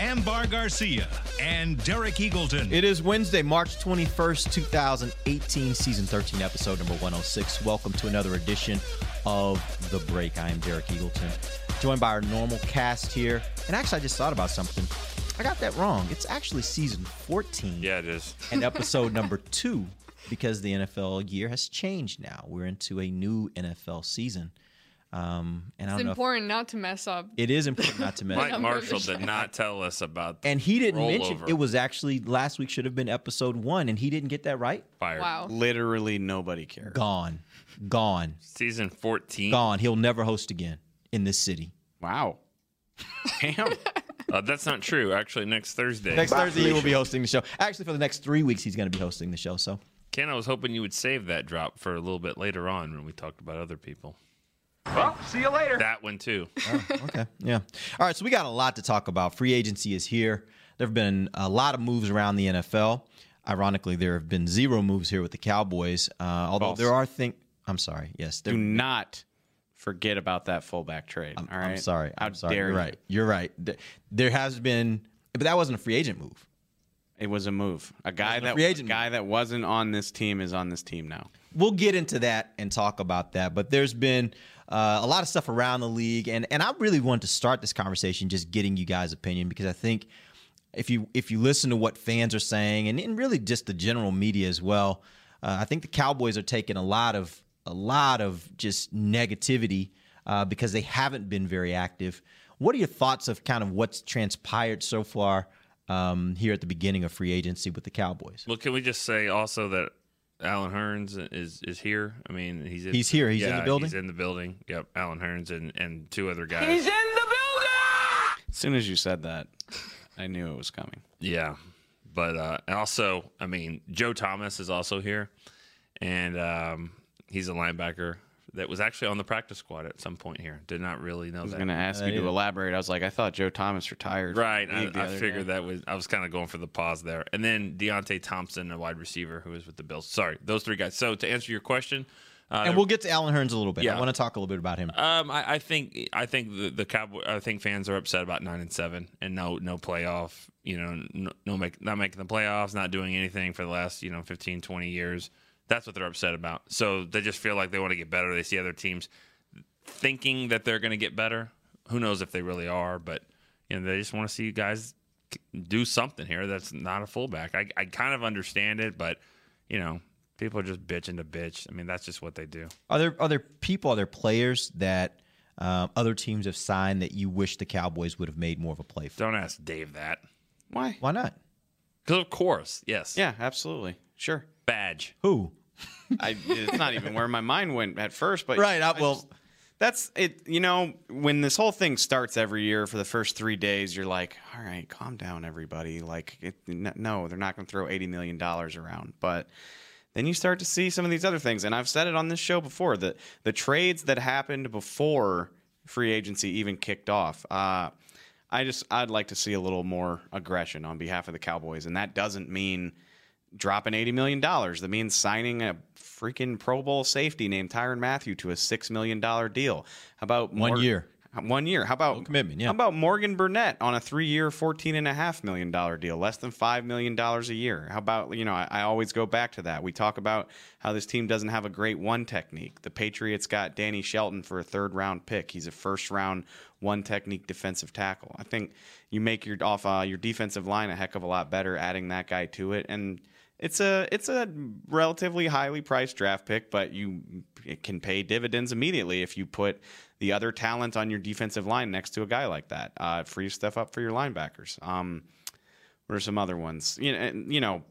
Ambar Garcia, and Derek Eagleton. It is Wednesday, March 21st, 2018, season 13, episode number 106. Welcome to another edition of The Break. I am Derek Eagleton, joined by our normal cast here. And actually, I just thought about something. I got that wrong. It's actually season 14. Yeah, it is. and episode number two because the NFL year has changed now. We're into a new NFL season. Um, and I It's don't know. important not to mess up. It is important not to mess. Up. Mike Marshall did not tell us about and he didn't mention rollover. it was actually last week should have been episode one, and he didn't get that right. fired. Wow. Literally nobody cared. Gone, gone, Season 14. gone. He'll never host again in this city. Wow. Damn. Uh, that's not true. Actually, next Thursday. Next Thursday, he will be hosting the show. Actually, for the next three weeks, he's going to be hosting the show. So Ken, I was hoping you would save that drop for a little bit later on when we talked about other people. Well, see you later. That one too. okay, yeah. All right, so we got a lot to talk about. Free agency is here. There have been a lot of moves around the NFL. Ironically, there have been zero moves here with the Cowboys. Uh, although False. there are things. I'm sorry. Yes, there, Do not forget about that fullback trade. all right. I'm sorry. How I'm sorry. dare You're you. right. You're right. There has been, but that wasn't a free agent move. It was a move. A guy a that free agent a guy that wasn't on this team is on this team now. We'll get into that and talk about that. But there's been uh, a lot of stuff around the league, and and I really want to start this conversation just getting you guys' opinion because I think if you if you listen to what fans are saying and, and really just the general media as well, uh, I think the Cowboys are taking a lot of a lot of just negativity uh, because they haven't been very active. What are your thoughts of kind of what's transpired so far um, here at the beginning of free agency with the Cowboys? Well, can we just say also that Allen Hurns is is here? I mean, he's in, He's here. He's in the building? He's in the building. Yep, Allen Hurns and and two other guys. He's in the building! As soon as you said that, I knew it was coming. Yeah, but uh, also, I mean, Joe Thomas is also here, and um, he's a linebacker that was actually on the practice squad at some point here. Did not really know I was that. going to ask you yeah. to elaborate. I was like, I thought Joe Thomas retired. Right, I, I figured day. that was. I was kind of going for the pause there, and then Deonte Thompson, a wide receiver who is with the Bills. Sorry, those three guys. So to answer your question, uh, and we'll get to Allen Hurns a little bit. Yeah. I want to talk a little bit about him. Um, I, I think I think the, the Cowboy I think fans are upset about nine and seven and no no playoff. You know, no, no make not making the playoffs, not doing anything for the last you know 15, 20 years. That's what they're upset about. So they just feel like they want to get better. They see other teams thinking that they're going to get better. Who knows if they really are? But you know, they just want to see you guys do something here. That's not a fullback. I I kind of understand it, but you know. People are just bitching to bitch. I mean, that's just what they do. Are there are there people, are there players that um, other teams have signed that you wish the Cowboys would have made more of a play for? Don't ask Dave that. Why? Why not? Because of course, yes. Yeah, absolutely. Sure. Badge. Who? I, it's not even where my mind went at first, but Right, I- well- just- that's it. You know, when this whole thing starts every year for the first three days, you're like, all right, calm down, everybody. Like, it, no, they're not going to throw eighty million dollars around, but. Then you start to see some of these other things, and I've said it on this show before. The the trades that happened before free agency even kicked off. Uh, I just I'd like to see a little more aggression on behalf of the Cowboys, and that doesn't mean dropping eighty million dollars. That means signing a freaking Pro Bowl safety named Tyrann Mathieu to a six million dollar deal. How about One year. One year. How about No commitment, yeah. How about Morgan Burnett on a three-year, fourteen and a half million dollar deal, less than five million dollars a year? How about you know? I, I always go back to that. We talk about how this team doesn't have a great one technique. The Patriots got Danny Shelton for a third-round pick. He's a first-round one technique defensive tackle. I think you make your off uh, your defensive line a heck of a lot better adding that guy to it and. It's a it's a relatively highly priced draft pick, but you it can pay dividends immediately if you put the other talent on your defensive line next to a guy like that. Uh, frees stuff up for your linebackers. Um, what are some other ones? You know, and, you know,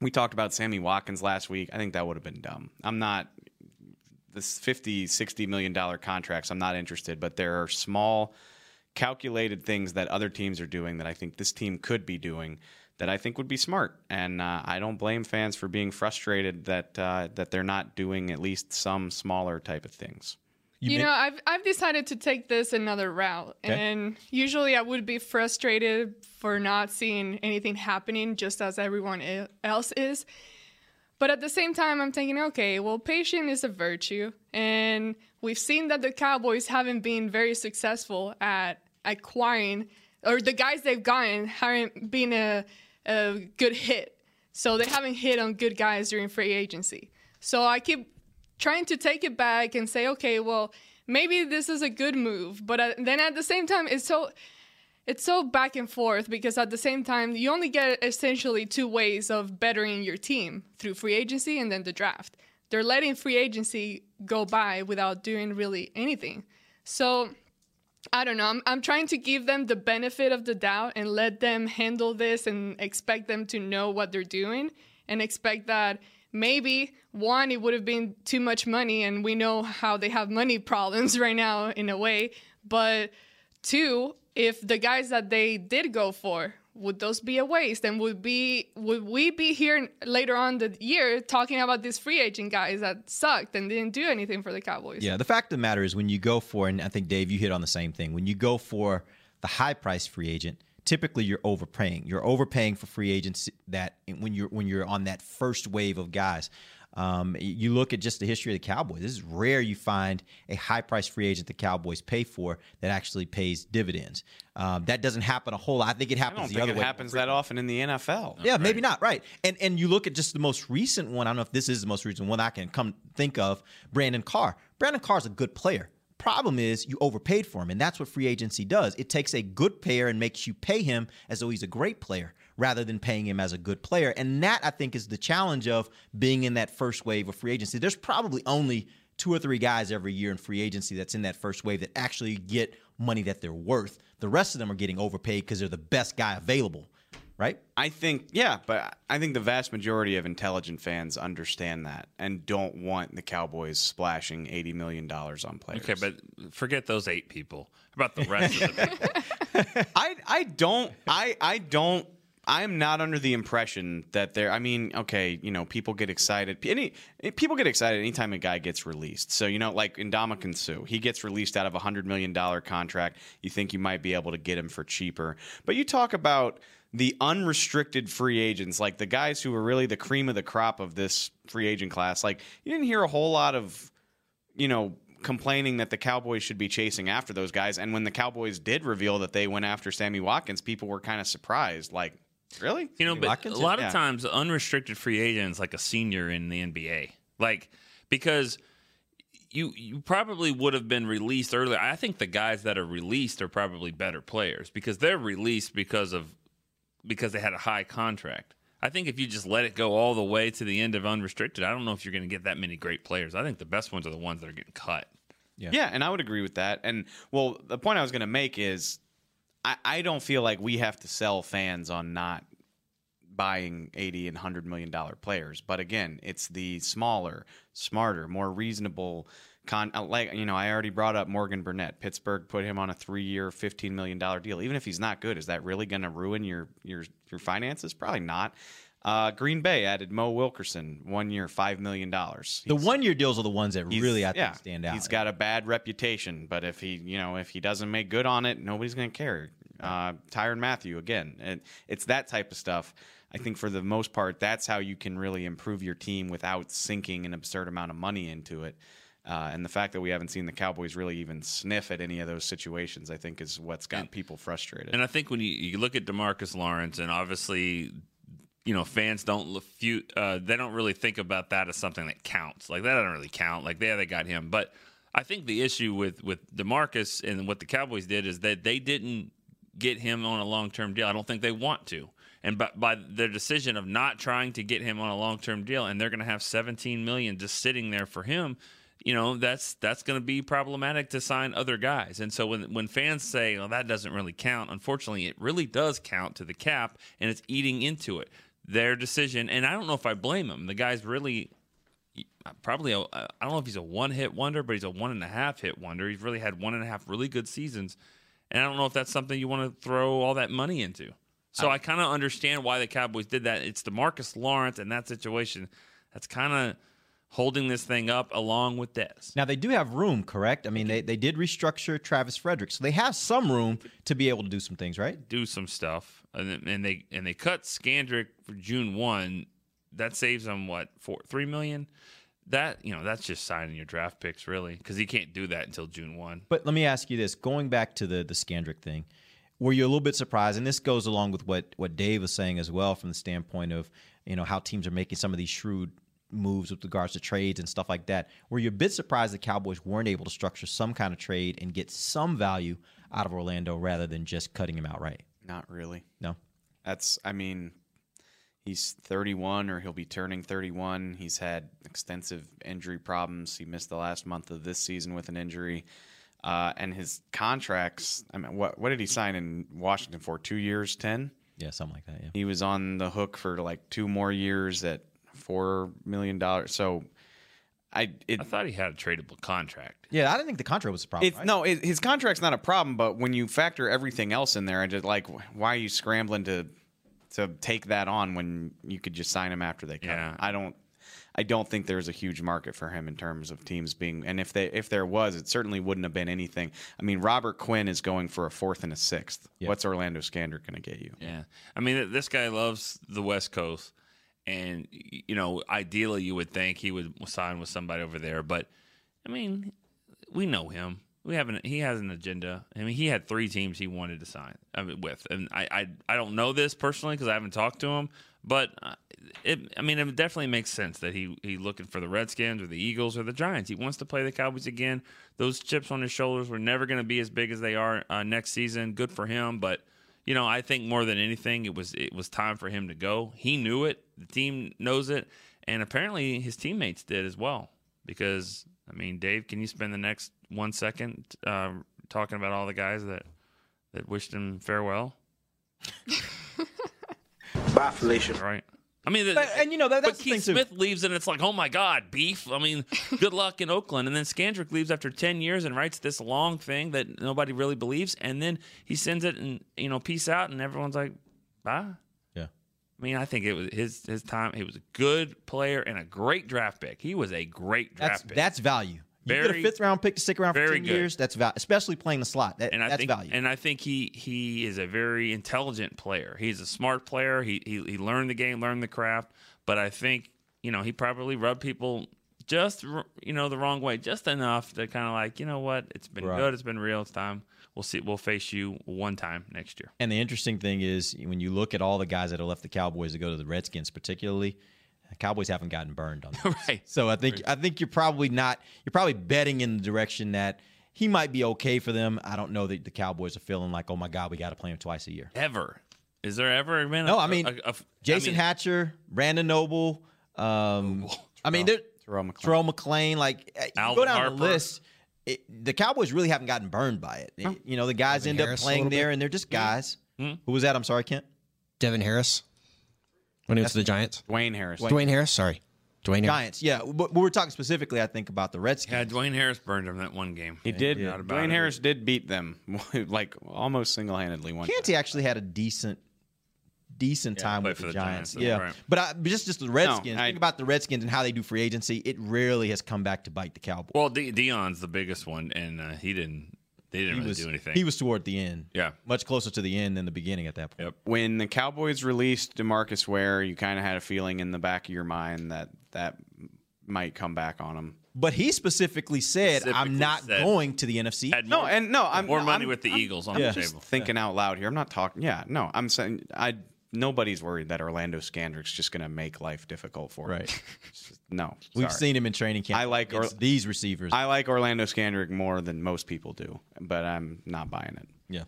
we talked about Sammy Watkins last week. I think that would have been dumb. I'm not this 50, 60 million dollar contracts. I'm not interested, but there are small calculated things that other teams are doing that I think this team could be doing that I think would be smart. And uh, I don't blame fans for being frustrated that uh, that they're not doing at least some smaller type of things. You, know, I've I've decided to take this another route, and usually I would be frustrated for not seeing anything happening, just as everyone else is. But at the same time, I'm thinking, okay, well, patience is a virtue, and we've seen that the Cowboys haven't been very successful at acquiring, or the guys they've gotten haven't been a, a good hit. So they haven't hit on good guys during free agency. So I keep trying to take it back and say, okay, well, maybe this is a good move. But uh, then at the same time, it's so it's so back and forth because at the same time, you only get essentially two ways of bettering your team through free agency and then the draft. They're letting free agency go by without doing really anything. So I don't know. I'm, I'm trying to give them the benefit of the doubt and let them handle this and expect them to know what they're doing and expect that maybe one, it would have been too much money, and we know how they have money problems right now in a way. But two, if the guys that they did go for would those be a waste and would be would we be here later on the year talking about these free agent guys that sucked and didn't do anything for the Cowboys? Yeah, the fact of the matter is when you go for, and I think Dave, you hit on the same thing. When you go for the high price free agent, typically you're overpaying. You're overpaying for free agents that when you're when you're on that first wave of guys. Um, you look at just the history of the Cowboys. This is rare you find a high price free agent the Cowboys pay for that actually pays dividends. Um, that doesn't happen a whole lot. I think it I happens don't the think other it way. happens that often in the NFL. Yeah, maybe not. Right. And and you look at just the most recent one. I don't know if this is the most recent one I can come think of. Brandon Carr. Brandon Carr is a good player. Problem is you overpaid for him, and that's what free agency does. It takes a good player and makes you pay him as though he's a great player rather than paying him as a good player. And that I think is the challenge of being in that first wave of free agency. There's probably only two or three guys every year in free agency that's in that first wave that actually get money that they're worth. The rest of them are getting overpaid because they're the best guy available. Right? I think, yeah, but I think the vast majority of intelligent fans understand that and don't want the Cowboys splashing eighty million dollars on players. Okay, but forget those eight people. How about the rest of them? I I don't I I don't I'm not under the impression that they're. I mean, okay, you know, people get excited. Any eh, people get excited anytime a guy gets released. So you know, like Ndamukong Suh, he gets released out of a hundred million dollar contract. You think you might be able to get him for cheaper, but you talk about the unrestricted free agents, like the guys who are really the cream of the crop of this free agent class. Like you didn't hear a whole lot of, you know, complaining that the Cowboys should be chasing after those guys. And when the Cowboys did reveal that they went after Sammy Watkins, people were kind of surprised. Like, really? You know, but Watkins? a lot Yeah. of times unrestricted free agents like a senior in the NBA. Like because you you probably would have been released earlier. I think the guys that are released are probably better players because they're released because of because they had a high contract. I think if you just let it go all the way to the end of unrestricted, I don't know if you're going to get that many great players. I think the best ones are the ones that are getting cut. Yeah. yeah. and I would agree with that. And well, the point I was going to make is I, I don't feel like we have to sell fans on not buying 80 and 100 million dollar players. But again, it's the smaller, smarter, more reasonable con uh, like you know, I already brought up Morgan Burnett. Pittsburgh put him on a 3-year, 15 million dollar deal. Even if he's not good, is that really going to ruin your your your finances? Probably not. Uh, Green Bay added Mo Wilkerson, one year, five million dollars. The one year deals are the ones that really I think yeah, stand out. He's got a bad reputation, but if he, you know, if he doesn't make good on it, nobody's going to care. Uh, Tyrann Mathieu again, and it's that type of stuff. I think for the most part, that's how you can really improve your team without sinking an absurd amount of money into it. Uh, and the fact that we haven't seen the Cowboys really even sniff at any of those situations, I think, is what's got people frustrated. And I think when you, you look at Demarcus Lawrence, and obviously, you know, fans don't uh, they don't really think about that as something that counts. Like that doesn't really count. Like yeah, they got him, but I think the issue with with Demarcus and what the Cowboys did is that they didn't get him on a long term deal. I don't think they want to. And by, by their decision of not trying to get him on a long term deal, and they're going to have 17 million just sitting there for him, you know that's that's going to be problematic to sign other guys. And so when when fans say, "Well, that doesn't really count," unfortunately, it really does count to the cap, and it's eating into it. Their decision, and I don't know if I blame him. The guy's really probably a, I don't know if he's a one hit wonder, but he's a one and a half hit wonder. He's really had one and a half really good seasons, and I don't know if that's something you want to throw all that money into. So I kind of understand why the Cowboys did that. It's Demarcus Lawrence and that situation that's kind of holding this thing up along with this. Now they do have room, correct? I mean, they, they did restructure Travis Frederick, so they have some room to be able to do some things, right? do some stuff, and, and they and they cut Scandrick for June one. That saves them what four three million. That you know that's just signing your draft picks really because he can't do that until June one. But let me ask you this: going back to the the Scandrick thing, were you a little bit surprised? And this goes along with what what Dave was saying as well, from the standpoint of you know how teams are making some of these shrewd moves with regards to trades and stuff like that. Were you a bit surprised the Cowboys weren't able to structure some kind of trade and get some value out of Orlando rather than just cutting him outright? Not really. No. That's, I mean, he's 31 or he'll be turning 31. He's had extensive injury problems. He missed the last month of this season with an injury. Uh, and his contracts, I mean, what, what did he sign in Washington for? Two years, 10? Yeah, something like that. Yeah. He was on the hook for like two more years at $4 million. So I, it, I thought he had a tradable contract. Yeah, I didn't think the contract was a problem. It's right? no, it, his contract's not a problem, but when you factor everything else in there, I just like, why are you scrambling to to take that on when you could just sign him after they cut Yeah. him? I don't, I don't think there's a huge market for him in terms of teams being, and if they if there was, it certainly wouldn't have been anything. I mean, Robert Quinn is going for a fourth and a sixth. Yeah. What's Orlando Scandrick going to get you? Yeah, I mean this guy loves the West Coast, and you know ideally you would think he would sign with somebody over there, but I mean we know him. We have an he has an agenda. I mean he had three teams he wanted to sign with, and I I, I don't know this personally because I haven't talked to him, but uh, it I mean it definitely makes sense that he he looking for the Redskins or the Eagles or the Giants. He wants to play the Cowboys again. Those chips on his shoulders were never going to be as big as they are uh, next season. Good for him, but you know, I think more than anything, it was it was time for him to go. He knew it. The team knows it, and apparently his teammates did as well. Because I mean, Dave, can you spend the next one second uh, talking about all the guys that that wished him farewell? Bye, Felicia. Right. I mean, But- and you know, that- that's but Keith thing, too. Smith leaves, and it's like, oh my God, beef. I mean, good luck in Oakland. And then Scandrick leaves after ten years and writes this long thing that nobody really believes, and then he sends it and you know, peace out, and everyone's like, bye. Yeah. I mean, I think it was his his time. He was a good player and a great draft pick. He was a great draft That's pick. that's value. You get a Very- fifth round pick to stick around for very ten good. years. That's value, especially playing the slot. That, and I that's think value. and I think he he is a very intelligent player. He's a smart player. He he, he learned the game, learned the craft. But I think you know he probably rubbed people just you know the wrong way, just enough to kind of like you know what it's been Right. good, it's been real, it's time. We'll see. We'll face you one time next year. And the interesting thing is, when you look at all the guys that have left the Cowboys to go to the Redskins, particularly, Cowboys haven't gotten burned on. Them. Right. So I think I think you're probably not. You're probably betting in the direction that he might be okay for them. I don't know that the Cowboys are feeling like, oh my God, we got to play him twice a year. Ever is there ever been? No, I I mean, Jason Hatcher, Brandon Noble. Um, I mean, they're Terrell McClain. Terrell McClain. Like Alvin go down Harper. the list. It, the Cowboys really haven't gotten burned by it. It- You know, the guys Alvin end up Harris a playing there, bit. and they're just guys. Hmm? Who was that? I'm sorry, Kent. Devin Harris when he went to the Giants. Dwayne Harris. Dwayne Harris, sorry. Dwayne Harris. Giants, yeah. But we're talking specifically, I think, about the Redskins. yeah, Dwayne Harris burned him that one game. He did. Not about Dwayne it. Harris did beat them like almost single handedly one. time. Canty actually had a decent, decent time with the, the Giants. Giants, yeah, right. but I, but just just the Redskins. I- think about the Redskins and how they do free agency. It rarely has come back to bite the Cowboys. Well, De- Deion's the biggest one, and uh, he didn't. They didn't he really was do anything. he was toward the end. Yeah. much closer to the end than the beginning at that point. Yep. when the Cowboys released Demarcus Ware, you kind of had a feeling in the back of your mind that that might come back on him. But he specifically said, "I'm not said- going to the NFC." Had No, and no, I'm more money I'm- with the I'm- Eagles on Yeah. the Just table. thinking out loud here. I'm not talking. Yeah, no, I'm saying I. Nobody's worried that Orlando Scandrick's just going to make life difficult for him. Right. It's just- no, We've sorry. seen him in training camp. I like Or- these receivers. I like Orlando Scandrick more than most people do, but I'm not buying it. Yeah.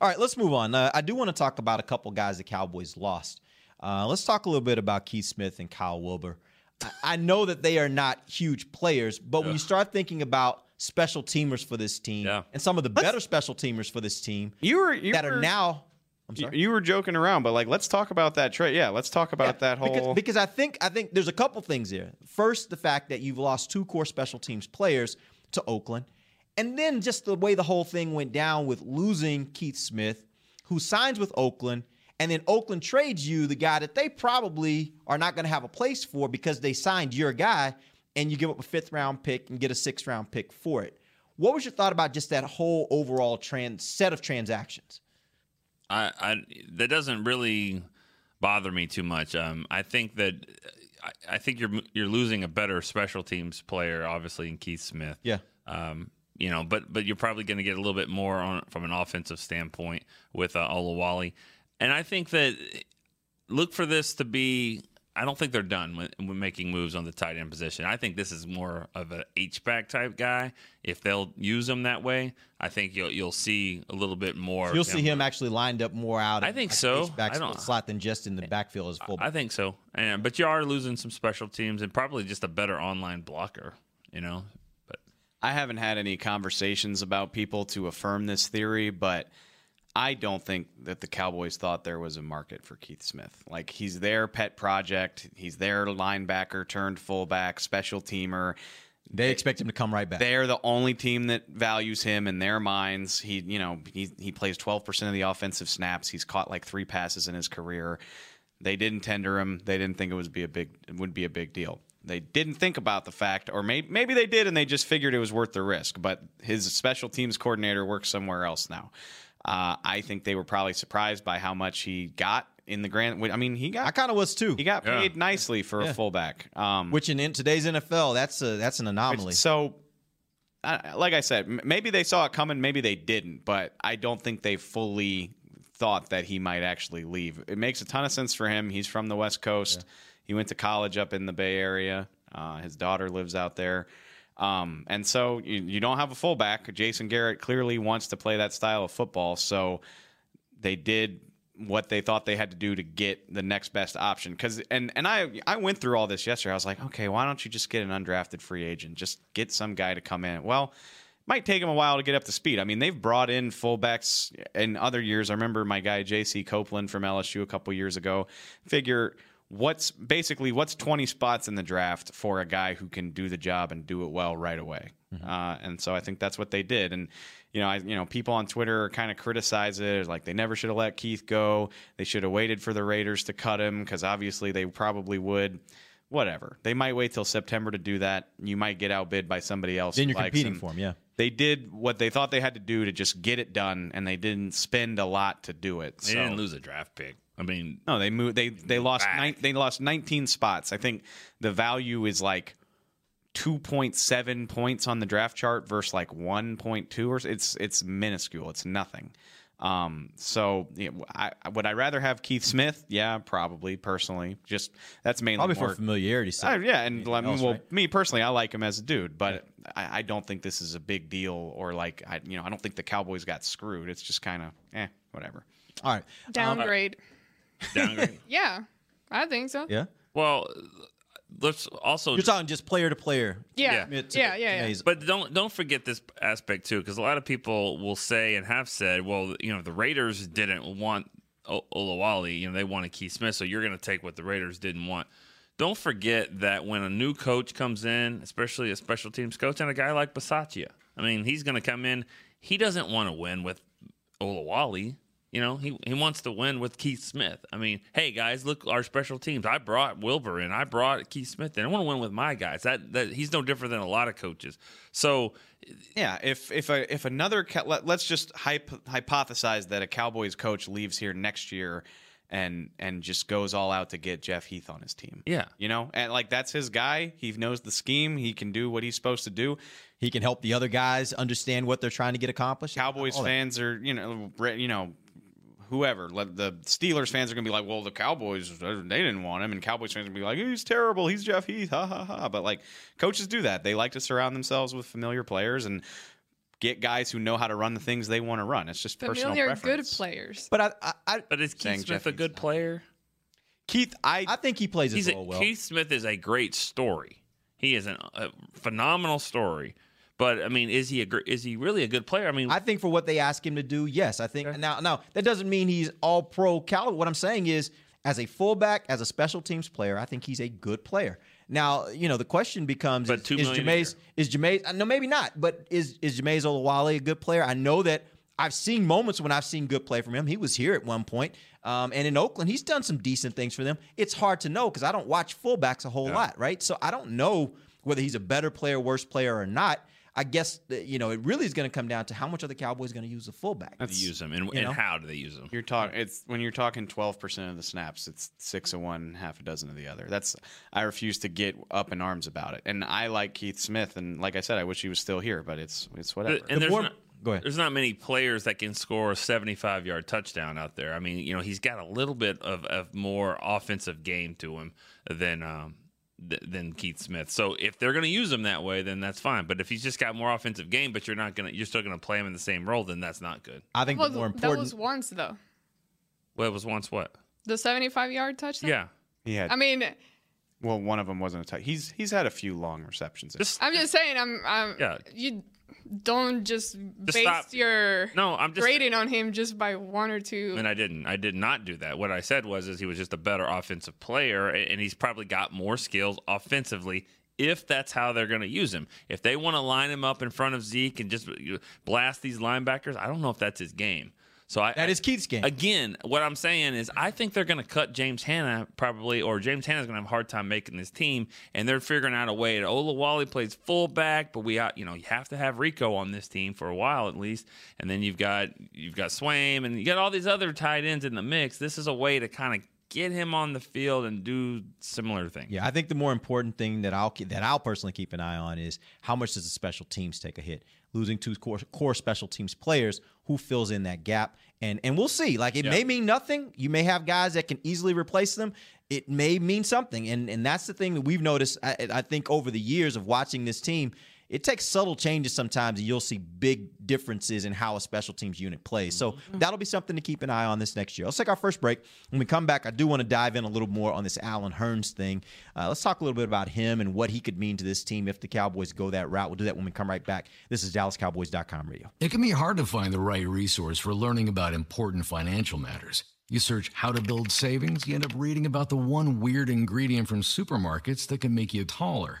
All right, let's move on. Uh, I do want to talk about a couple guys the Cowboys lost. Uh, let's talk a little bit about Keith Smith and Kyle Wilber. I, I know that they are not huge players, but when you start thinking about special teamers for this team Yeah. and some of the better special teamers for this team You were you that were, are now. I'm You, sorry. you were joking around, but like, let's talk about that trade. Yeah, let's talk about Yeah, that whole. because, because I think I think there's a couple things here. First, the fact that you've lost two core special teams players to Oakland, and then just the way the whole thing went down with losing Keith Smith, who signs with Oakland, and then Oakland trades you the guy that they probably are not going to have a place for because they signed your guy, and you give up a fifth round pick and get a sixth round pick for it. What was your thought about just that whole overall trans set of transactions? I, I that doesn't really bother me too much. Um, I think that I, I think you're you're losing a better special teams player, obviously, in Keith Smith. Yeah. Um, you know, but but you're probably going to get a little bit more on from an offensive standpoint with uh, Olawale, and I think that look for this to be. I don't think they're done with, with making moves on the tight end position. I think this is more of a H back type guy. If they'll use him that way, I think you'll you'll see a little bit more. You'll see him actually lined up more out. I think so. Back I don't- slot than just in the backfield as full. I think so. And but you are losing some special teams and probably just a better online blocker. You know, but I haven't had any conversations about people to affirm this theory, but I don't think that the Cowboys thought there was a market for Keith Smith. Like he's their pet project. He's their linebacker turned fullback, special teamer. they expect him to come right back. They're the only team that values him in their minds. He, you know, he he plays 12% of the offensive snaps. He's caught like 3 passes in his career. They didn't tender him. They didn't think it was be a big it would be a big deal. They didn't think about the fact or maybe maybe they did and they just figured it was worth the risk, but his special teams coordinator works somewhere else now. Uh, I think they were probably surprised by how much he got in the grand I mean, he got I kind of was too. he got Yeah. paid nicely for Yeah. a fullback. Um, Which in, in today's NFL, that's a that's an anomaly. so, I like I said, m- maybe they saw it coming, maybe they didn't, but I don't think they fully thought that he might actually leave. It makes a ton of sense for him. He's from the West Coast. He went to college up in the Bay Area. Uh, his daughter lives out there. Um, and so you, you don't have a fullback. Jason Garrett clearly wants to play that style of football. So they did what they thought they had to do to get the next best option. Because and and I I went through all this yesterday. I was like, okay, why don't you just get an undrafted free agent? Just get some guy to come in. Well, might take him a while to get up to speed. I mean, they've brought in fullbacks in other years. I remember my guy J.C. Copeland from LSU a couple years ago. Figure what's basically what's 20 spots in the draft for a guy who can do the job and do it well right away. Uh, and so I think that's what they did. And you know, I you know people on Twitter kind of criticize it like they never should have let Keith go. They should have waited for the Raiders to cut him because obviously they probably would. Whatever. They might wait till September to do that. You might get outbid by somebody else. then who you're competing him for him, yeah. they did what they thought they had to do to just get it done, and they didn't spend a lot to do it. they so. didn't lose a draft pick. I mean, No, they moved. They they lost. back. Nine, they lost 19 spots. I think the value is like 2.7 points on the draft chart versus like 1.2 or it's it's minuscule. It's nothing. Um, so you know, I, would I rather have Keith Smith? Yeah, probably. Personally, just that's mainly Probably more, for familiarity. uh, yeah, and I mean, else, well, right? me personally, I like him as a dude, but I, I don't think this is a big deal or like I, you know, I don't think the Cowboys got screwed. It's just kind of eh, whatever. All right. Downgrade. Downgrade. yeah, I think so. Yeah. well, let's also You're talking just player to player. Yeah, Yeah. yeah, yeah, yeah. Amazing. But don't don't forget this aspect too, because a lot of people will say and have said, well, you know, the Raiders didn't want o- Olawale, you know, they wanted Keith Smith, so you're going to take what the Raiders didn't want. Don't forget that when a new coach comes in, especially a special teams coach, and a guy like Bisaccia, I mean, he's going to come in. He doesn't want to win with Olawale. You know, he, he wants to win with Keith Smith. I mean, hey guys, look our special teams. I brought Wilber in. I brought Keith Smith in. I want to win with my guys. That that he's no different than a lot of coaches. So Yeah, if if a, if another let, let's just hyp- hypothesize that a Cowboys coach leaves here next year and and just goes all out to get Jeff Heath on his team. Yeah. You know, and like that's his guy. He knows the scheme. He can do what he's supposed to do. He can help the other guys understand what they're trying to get accomplished. Cowboys All that. fans are, you know, you know, whoever. The Steelers fans are going to be like, "Well, the Cowboys uh, they didn't want him," and Cowboys fans are going to be like, "He's terrible. He's Jeff Heath." Ha ha ha. But like coaches do that. They like to surround themselves with familiar players and get guys who know how to run the things they want to run. It's just personal Familiar, good players. But I, I, I, But is Keith Smith Jeff a Heath's good not. player? Keith, I, I think he plays his He's a, well. Keith Smith is a great story. He is an, a phenomenal story. But I mean, is he a is he really a good player? I mean, I think for what they ask him to do, yes. I think now now that doesn't mean he's all pro caliber. What I'm saying is as a fullback, as a special teams player, I think he's a good player. Now, you know, the question becomes But is, 2 is Jameis is Jameis uh, no maybe not, but is is Jamize Olawale a good player? I know that I've seen moments when I've seen good play from him. He was here at one point, um, and in Oakland, he's done some decent things for them. It's hard to know because I don't watch fullbacks a whole lot, right? So I don't know whether he's a better player, worse player, or not. I guess you know it really is going to come down to how much are the Cowboys going to use the fullback. to use them and, You and know? how do they use them? You're talking. It's when you're talking 12 percent of the snaps. It's six of one, half a dozen of the other. That's. I refuse to get up in arms about it. And I like Keith Smith, and like I said, I wish he was still here, but it's it's whatever. And there's more- not, Go ahead. There's not many players that can score a 75 yard touchdown out there. I mean, you know, he's got a little bit of, of more offensive game to him than um, th- than Keith Smith. So if they're going to use him that way, then that's fine. But if he's just got more offensive game, but you're not going to, you're still going to play him in the same role, then that's not good. I think Well, the more that was once though. Well, it was once what? The 75 yard touchdown. Yeah. he had. I mean, well, one of them wasn't a touch. He's he's had a few long receptions. Just I'm just saying. I'm. I'm Yeah. You don't just, Just base stop. your no. I'm just grading on him just by one or two. And I didn't. I did not do that. What I said was, is he was just a better offensive player, and he's probably got more skills offensively. If that's how they're going to use him, if they want to line him up in front of Zeke and just uh, blast these linebackers, I don't know if that's his game. So I, That is Keith's game. Again, what I'm saying is, I think they're going to cut James Hanna probably, or James Hanna's going to have a hard time making this team, and they're figuring out a way. To Olawale plays fullback, but we, uh, you know, you have to have Rico on this team for a while at least, and then you've got you've got Swaim, and you got all these other tight ends in the mix. This is a way to kind of get him on the field and do similar things. Yeah, I think the more important thing that I'll that I'll personally keep an eye on is how much does the special teams take a hit? Losing two core, core special teams players, who fills in that gap? And and we'll see. Like it may mean nothing. You may have guys that can easily replace them. It may mean something, and and that's the thing that we've noticed. I, I think over the years of watching this team. It takes subtle changes sometimes, and you'll see big differences in how a special teams unit plays. So that'll be something to keep an eye on this next year. Let's take our first break. When we come back, I do want to dive in a little more on this Allen Hurns thing. Uh, let's talk a little bit about him and what he could mean to this team if the Cowboys go that route. We'll do that when we come right back. This is DallasCowboys.com radio. It can be hard to find the right resource for learning about important financial matters. You search how to build savings, you end up reading about the one weird ingredient from supermarkets that can make you taller.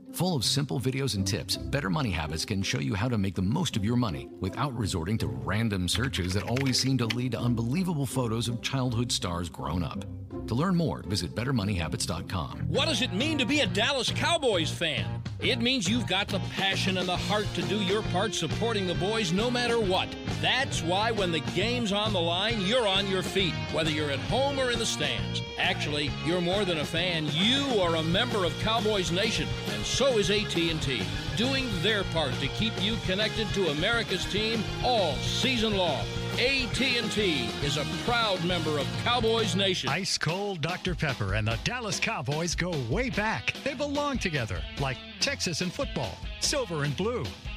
Full of simple videos and tips, Better Money Habits can show you how to make the most of your money without resorting to random searches that always seem to lead to unbelievable photos of childhood stars grown up. To learn more, visit BetterMoneyHabits.com. What does it mean to be a Dallas Cowboys fan? It means you've got the passion and the heart to do your part supporting the boys no matter what. That's why when the game's on the line, you're on your feet, whether you're at home or in the stands. Actually, you're more than a fan. You are a member of Cowboys Nation, and so is AT&T, doing their part to keep you connected to America's team all season long. AT&T is a proud member of Cowboys Nation. Ice cold Dr. Pepper and the Dallas Cowboys go way back. They belong together, like Texas and football, silver and blue,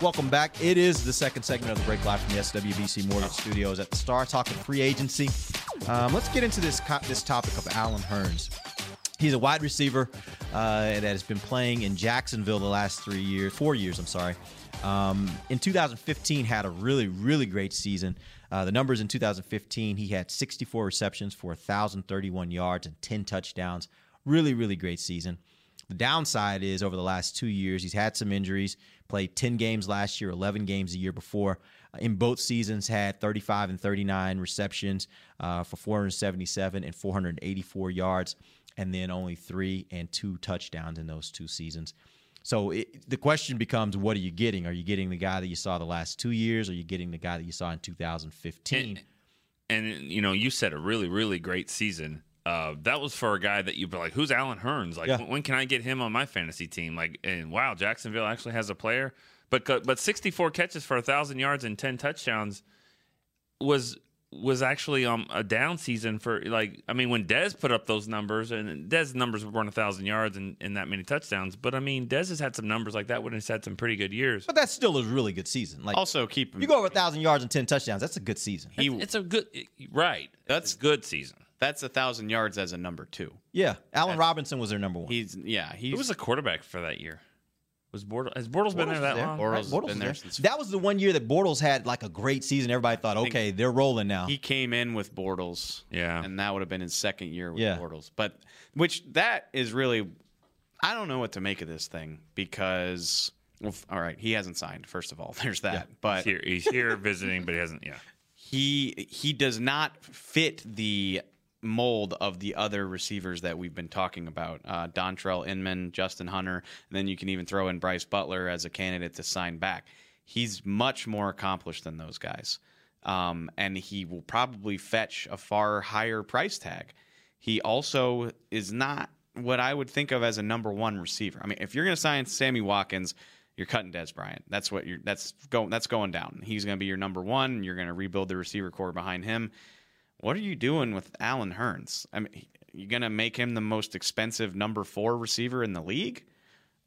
Welcome back. It is the second segment of the break live from the SWBC Mortgage Studios at the Star, talking free agency. Um, let's get into this co- this topic of Allen Hurns. He's a wide receiver uh, that has been playing in Jacksonville the last three years, four years. I'm sorry. Um, in 2015, had a really really great season. Uh, the numbers in 2015, he had 64 receptions for 1,031 yards and 10 touchdowns. Really really great season. The downside is over the last two years, he's had some injuries. Played 10 games last year, 11 games the year before. Uh, in both seasons, had 35 and 39 receptions uh, for 477 and 484 yards, and then only three and two touchdowns in those two seasons. So it, the question becomes, what are you getting? Are you getting the guy that you saw the last two years? Or are you getting the guy that you saw in 2015? And, you know, you said a really, really great season. Uh, that was for a guy that you'd be like, "Who's Allen Hurns? Like, Yeah. when, when can I get him on my fantasy team?" Like, and wow, Jacksonville actually has a player. But but 64 catches for a thousand yards and 10 touchdowns was was actually um a down season for like I mean when Dez put up those numbers and Dez numbers weren't a thousand yards and, and that many touchdowns, but I mean Dez has had some numbers like that when he's had some pretty good years. But that's still a really good season. Like Also, keep you go over a thousand yards and ten touchdowns. That's a good season. he It's a good right. That's a good season. That's a thousand yards as a number two. Yeah, Allen Robinson was their number one. He's yeah. He was the quarterback for that year? Was Bortles? Has Bortles, been there that long? Bortles Right, has Bortles been there there. since- That was the one year that Bortles had like a great season. Everybody thought, okay, they're rolling now. He came in with Bortles. Yeah. And that would have been his second year with Yeah. Bortles. But which that is really I don't know what to make of this thing because well, all right, he hasn't signed, first of all. There's that. But He's here, he's here visiting, but he hasn't. Yeah, he he does not fit the mold of the other receivers that we've been talking about. Uh, Dontrell Inman, Justin Hunter, and then you can even throw in Brice Butler as a candidate to sign back. He's much more accomplished than those guys. Um, and he will probably fetch a far higher price tag. He also is not what I would think of as a number one receiver. I mean, if you're going to sign Sammy Watkins, you're cutting Dez Bryant. That's what you're. That's going. That's going down. He's going to be your number one. You're going to rebuild the receiver core behind him. What are you doing with Allen Hurns? I mean, you going to make him the most expensive number four receiver in the league,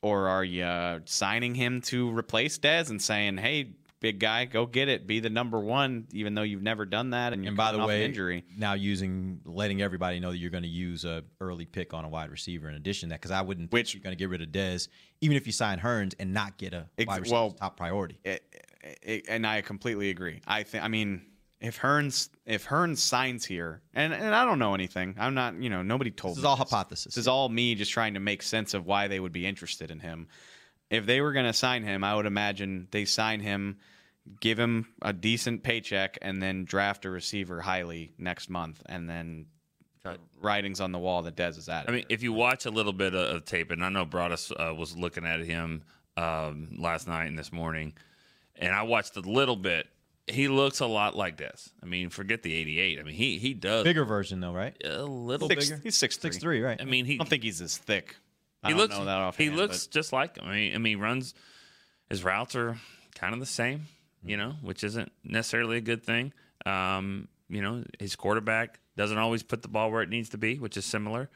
or are you uh, signing him to replace Dez and saying, "Hey, big guy, go get it, be the number one," even though you've never done that, and you're and by the way, injury. now using letting everybody know that you're going to use a early pick on a wide receiver in addition to that because I wouldn't Which- you're going to get rid of Dez even if you sign Hurns and not get a Ex- wide receiver well, top priority. it, it, and I completely agree. I think. I mean, if Hurns if Hurns signs here, and and I don't know anything. I'm not. You know, nobody told. This is me all hypothesis. This is all me just trying to make sense of why they would be interested in him. If they were going to sign him, I would imagine they sign him, give him a decent paycheck, and then draft a receiver highly next month, and then writings on the wall that Dez is at. I mean, if you watch a little bit of, of tape, and I know Broaddus uh, was looking at him um, last night and this morning, and I watched a little bit. He looks a lot like this. I mean, forget the '88. I mean, he he does Bigger version though, right? a little six, bigger. he's six Six three, right? I mean, he I don't think he's as thick. I he don't looks know that he looks but- just like him. I mean, I mean, he runs his routes are kind of the same, you know, which isn't necessarily a good thing. Um, you know, his quarterback doesn't always put the ball where it needs to be, which is similar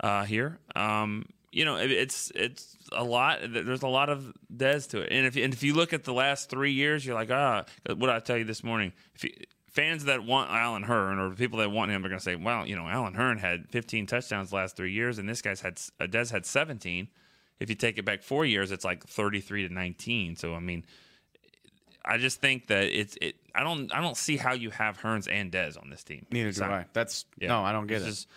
uh, here. Um, you know, it, it's it's a lot. There's a lot of Dez to it, and if and if you look at the last three years, you're like, ah, what did I tell you this morning? If you, fans that want Allen Hurn or people that want him are going to say, well, you know, Allen Hurn had 15 touchdowns last three years, and this guy's had uh, Dez had 17. If you take it back four years, it's like 33 to 19. So I mean, I just think that it's it. I don't I don't see how you have Hurns and Dez on this team. Neither do So- I. That's yeah. no, I don't get It's it. just-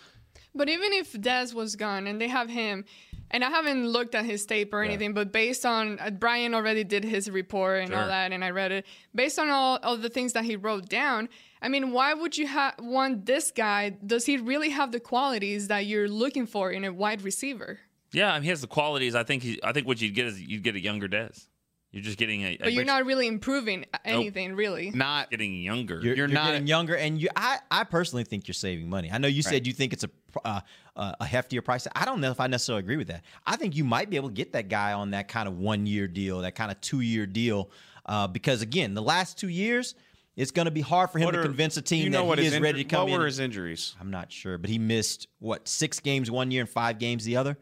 But even if Dez was gone and they have him, and I haven't looked at his tape or anything, but based on uh, Bryan already did his report and all that, and I read it. Based on all of the things that he wrote down, I mean, why would you ha- want this guy? Does he really have the qualities that you're looking for in a wide receiver? yeah, I mean, he has the qualities. I think he. I think what you'd get is you'd get a younger Dez. You're just getting a. But you're not really improving anything, really. Not getting younger. You're, You're you're not- getting younger, and you. I, I personally think you're saving money. I know you said you think it's a uh, uh, a heftier price. I don't know if I necessarily agree with that. I think you might be able to get that guy on that kind of one year deal, that kind of two year deal, uh, because again, the last two years, it's going to be hard for him What to are- convince a team you know that what he is ready to come What in. were his injuries? I'm not sure, but he missed what six games one year and five games the other.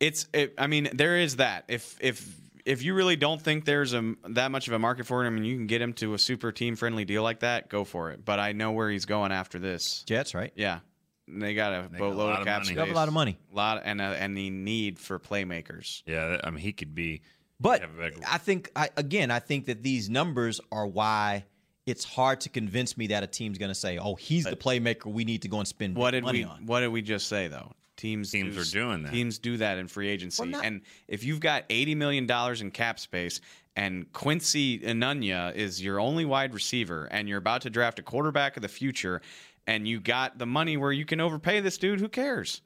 It's. It, I mean, there is that. If if if you really don't think there's a that much of a market for him, and you can get him to a super team friendly deal like that, go for it. But I know where he's going after this. Jets, right? Yeah, they got a got a boatload lot of of cap money. space. They have a lot of money. lot and a, and the need for playmakers. Yeah, I mean, he could be. But have a big- I think I, again, I think that these numbers are why it's hard to convince me that a team's going to say, "Oh, he's the playmaker we need to go and spend What did money we on." What did we just say though? Teams Teams do, are doing that. Teams do that in free agency, Well, not- and if you've got eighty million dollars in cap space, and Quincy Enunwa is your only wide receiver, and you're about to draft a quarterback of the future, and you got the money where you can overpay this dude, who cares?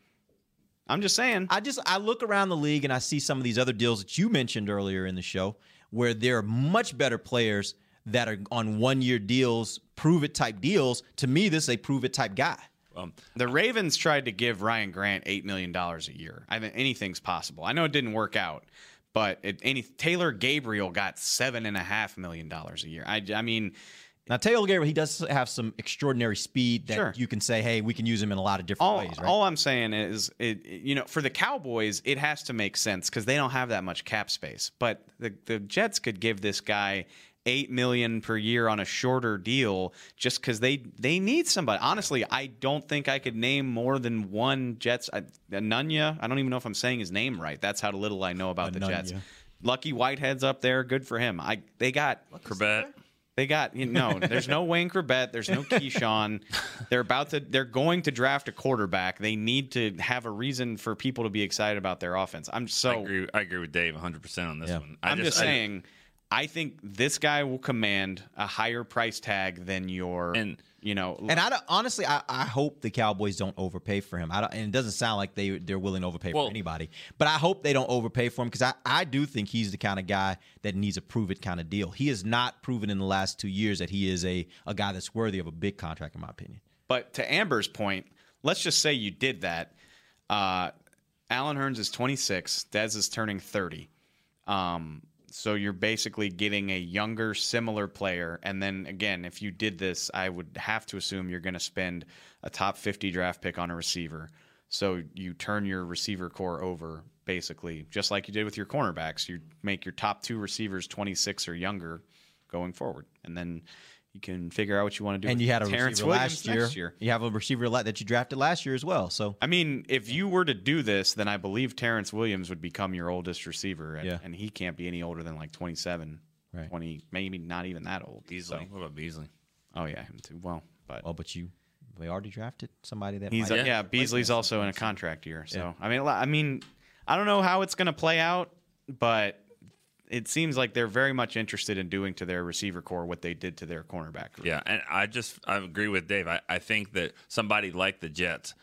I'm just saying. I just I look around the league and I see some of these other deals that you mentioned earlier in the show where there are much better players that are on one year deals, prove it type deals. To me, this is a prove it type guy. Um, the Ravens tried to give Ryan Grant eight million dollars a year. I mean, anything's possible. I know it didn't work out, but it, any Taylor Gabriel got seven and a half million dollars a year. I, I mean, Now Taylor Gabriel, he does have some extraordinary speed that Sure. you can say, hey, we can use him in a lot of different all, ways, right? all I'm saying is, it, you know, for the Cowboys, it has to make sense because they don't have that much cap space. But the the Jets could give this guy eight million per year on a shorter deal just because they they need somebody. Honestly, I don't think I could name more than one Jets. I, Enunwa, I don't even know if I'm saying his name right. That's how little I know about the Jets. Lucky Whitehead's up there. Good for him. I they got Chrebet. They got you know, there's no Wayne Chrebet, there's no Keyshawn. they're about to they're going to draft a quarterback. They need to have a reason for people to be excited about their offense. I'm so I agree. I agree with Dave 100 percent on this Yeah. one. I I'm just, I- saying I think this guy will command a higher price tag than your And- you know And I don't, honestly, I, I hope the Cowboys don't overpay for him. I don't, and it doesn't sound like they they're willing to overpay Well- for anybody. But I hope they don't overpay for him because I, I do think he's the kind of guy that needs a prove it kind of deal. He has not proven in the last two years that he is a a guy that's worthy of a big contract, in my opinion. But to Amber's point, let's just say you did that. Uh, Allen Hurns is 26. Dez is turning 30. Um, so you're basically getting a younger, similar player. And then again, if you did this, I would have to assume you're going to spend a top 50 draft pick on a receiver. So you turn your receiver corps over basically, just like you did with your cornerbacks. You make your top two receivers 26 or younger going forward, and then you can figure out what you want to do. And with you had a Terrance receiver Williams last year. year. You have a receiver la- that you drafted last year as well. So I mean, if you were to do this, then I believe Terrance Williams would become your oldest receiver, and, Yeah. and he can't be any older than like 27, Right. 20, maybe not even that old. Beasley. So- What about Beasley? oh yeah, him too. Well, but well, but you they already drafted somebody that he's might, yeah, Beasley's also in a contract year. So I mean, I mean, I don't know how it's going to play out, but it seems like they're very much interested in doing to their receiver corps what they did to their cornerback. group. Yeah, and I just I agree with Dave. I, I think that somebody like the Jets,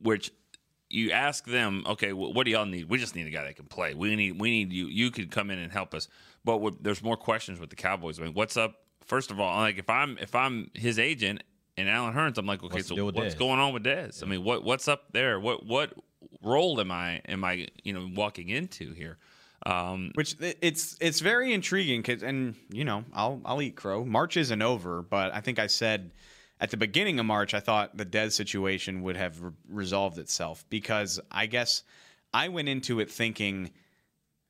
which you ask them, okay, wh- what do y'all need? We just need a guy that can play. We need we need you. You could come in and help us. But what, there's more questions with the Cowboys. I mean, what's up? First of all, like if I'm if I'm his agent and Allen Hurns, I'm like, okay, What's so what's Dez? going on with Dez? I mean, what what's up there? What what role am I am I you know walking into here? Um, Which it's it's very intriguing because and you know I'll I'll eat crow. March isn't over, but I think I said at the beginning of March I thought the Dez situation would have re- resolved itself because I guess I went into it thinking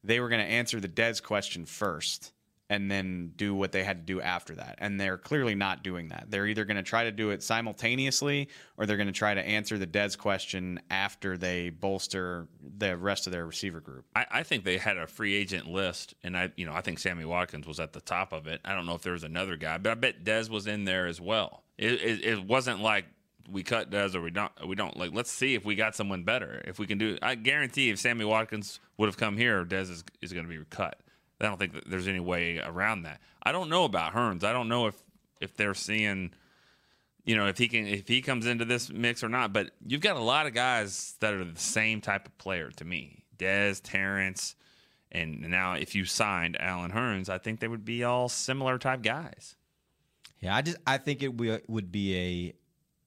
they were going to answer the Dez question first and then do what they had to do after that. And they're clearly not doing that. They're either going to try to do it simultaneously or they're going to try to answer the Dez question after they bolster the rest of their receiver group. I, I think they had a free agent list, and I, you know, I think Sammy Watkins was at the top of it. I don't know if there was another guy, but I bet Dez was in there as well. It, it, it wasn't like we cut Dez or we don't. We don't like. Let's see if we got someone better. If we can do, I guarantee if Sammy Watkins would have come here, Dez is is going to be cut. I don't think there's any way around that. I don't know about Hurns. I don't know if if they're seeing you know if he can if he comes into this mix or not. But you've got a lot of guys that are the same type of player to me. Dez, Terrance, and now if you signed Allen Hurns, I think they would be all similar type guys. Yeah, I just I think it would be a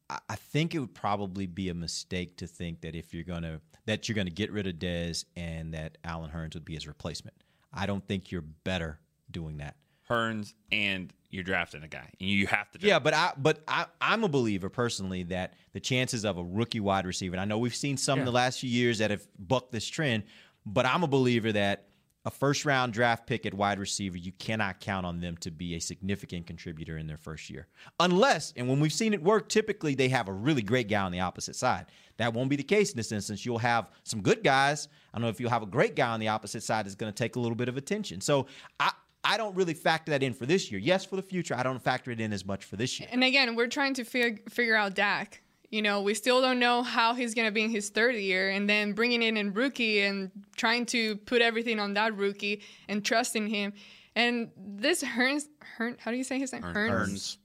I think it would probably be a mistake to think that if you're gonna that you're gonna get rid of Dez and that Allen Hurns would be his replacement. I don't think you're better doing that. Hurns and you're drafting a guy, and you have to. Draft Yeah, but I but I, I'm a believer personally that the chances of a rookie wide receiver. And I know we've seen some in the last few years that have bucked this trend, but I'm a believer that a first round draft pick at wide receiver, you cannot count on them to be a significant contributor in their first year, unless and when we've seen it work, typically they have a really great guy on the opposite side. That won't be the case in this instance. You'll have some good guys. I don't know if you'll have a great guy on the opposite side that's going to take a little bit of attention. So I. I don't really factor that in for this year. Yes, for the future, I don't factor it in as much for this year. And again, we're trying to fig- figure out Dak. You know, we still don't know how he's going to be in his third year, and then bringing in a rookie and trying to put everything on that rookie and trusting him. And this Hurns, Hurn, how do you say his name? Hurns. Hurns.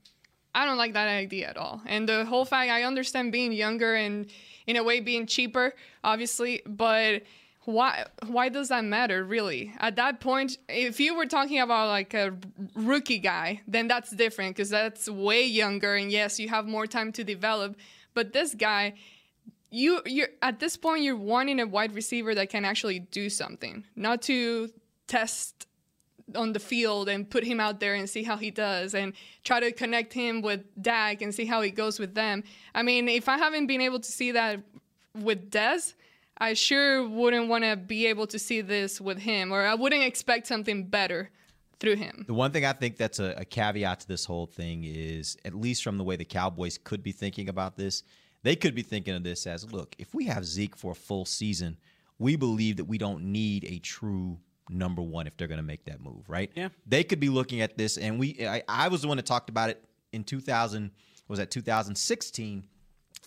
I don't like that idea at all. And the whole fact, I understand being younger and in a way being cheaper, obviously, but why why does that matter really at that point if you were talking about like a rookie guy then that's different because that's way younger and yes you have more time to develop but this guy you you're at this point you're wanting a wide receiver that can actually do something not to test on the field and put him out there and see how he does and try to connect him with Dak and see how he goes with them. I mean, if I haven't been able to see that with Dez, I sure wouldn't want to be able to see this with him, or I wouldn't expect something better through him. The one thing I think that's a, a, caveat to this whole thing is, at least from the way the Cowboys could be thinking about this, they could be thinking of this as look, if we have Zeke for a full season, we believe that we don't need a true number one if they're going to make that move, right? Yeah. They could be looking at this, and we, I, I was the one that talked about it in 2000, was that 2016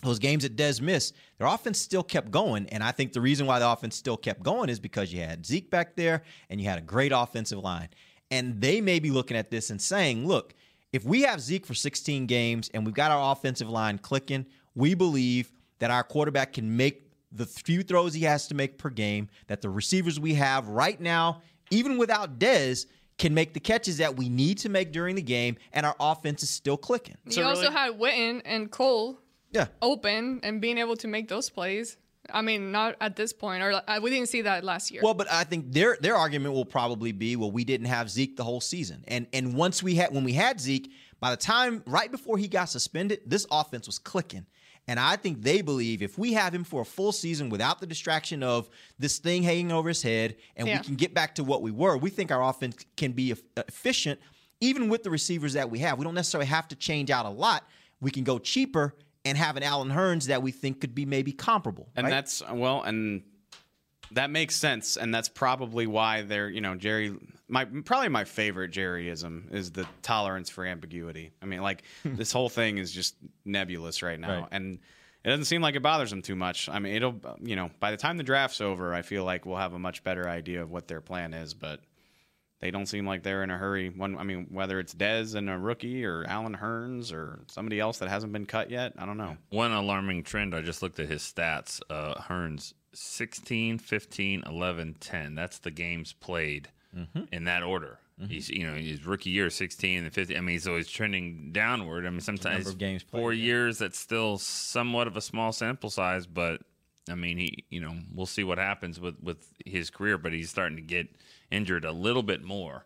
those games that Dez missed, their offense still kept going. And I think the reason why the offense still kept going is because you had Zeke back there and you had a great offensive line. And they may be looking at this and saying, look, if we have Zeke for 16 games and we've got our offensive line clicking, we believe that our quarterback can make the few throws he has to make per game, that the receivers we have right now, even without Dez, can make the catches that we need to make during the game, and our offense is still clicking. You so also really- had Witten and Cole yeah. open and being able to make those plays. I mean, not at this point, or uh, we didn't see that last year. Well, but I think their their argument will probably be, well, we didn't have Zeke the whole season, and and once we had when we had Zeke, by the time right before he got suspended, this offense was clicking. And I think they believe if we have him for a full season without the distraction of this thing hanging over his head, and yeah. we can get back to what we were, we think our offense can be efficient even with the receivers that we have. We don't necessarily have to change out a lot. We can go cheaper and have an Allen Hurns that we think could be maybe comparable. And right? that's well, and that makes sense, and that's probably why they're you know Jerry. My probably my favorite Jerryism is the tolerance for ambiguity. I mean, like this whole thing is just nebulous right now, right. and it doesn't seem like it bothers them too much. I mean, it'll you know by the time the draft's over, I feel like we'll have a much better idea of what their plan is, but they don't seem like they're in a hurry. One, I mean, whether it's Dez and a rookie or Allen Hurns or somebody else that hasn't been cut yet, I don't know. One alarming trend, I just looked at his stats. Uh, Hurns 16, 15, 11, 10. That's the games played mm-hmm. in that order. Mm-hmm. He's, you know, his rookie year 16 and 15. I mean, he's always trending downward. I mean, sometimes games played, four yeah. years, that's still somewhat of a small sample size, but I mean, he, you know, we'll see what happens with, with his career, but he's starting to get – injured a little bit more,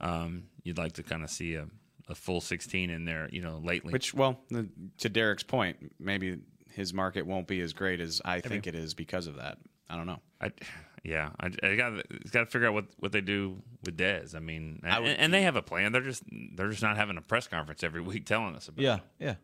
um, you'd like to kind of see a, a full 16 in there, you know, lately. Which, well, to Derek's point, maybe his market won't be as great as I, think it is because of that. I don't know. I, yeah, I, I got got to figure out what, what they do with Dez. I mean, I would, and, and, they have a plan. They're just they're just not having a press conference every week telling us about. Yeah, it. yeah.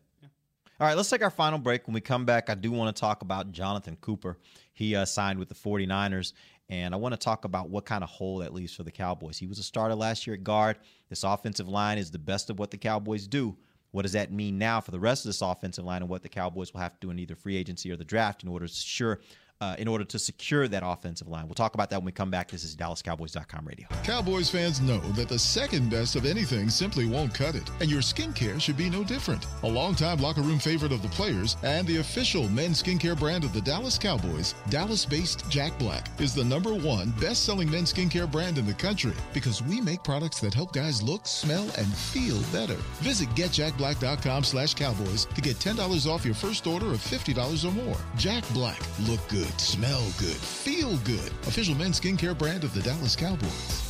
All right, let's take our final break. When we come back, I do want to talk about Jonathan Cooper. He uh, signed with the 49ers, and I want to talk about what kind of hole that leaves for the Cowboys. He was a starter last year at guard. This offensive line is the best of what the Cowboys do. What does that mean now for the rest of this offensive line and what the Cowboys will have to do in either free agency or the draft in order to ensure uh, in order to secure that offensive line. We'll talk about that when we come back. This is DallasCowboys.com radio. Cowboys fans know that the second best of anything simply won't cut it, and your skincare should be no different. A longtime locker room favorite of the players and the official men's skincare brand of the Dallas Cowboys, Dallas based Jack Black, is the number one best selling men's skincare brand in the country because we make products that help guys look, smell, and feel better. Visit getjackblack.com slash cowboys to get $10 off your first order of $50 or more. Jack Black, look good smell good, feel good. Official men's skincare brand of the Dallas Cowboys.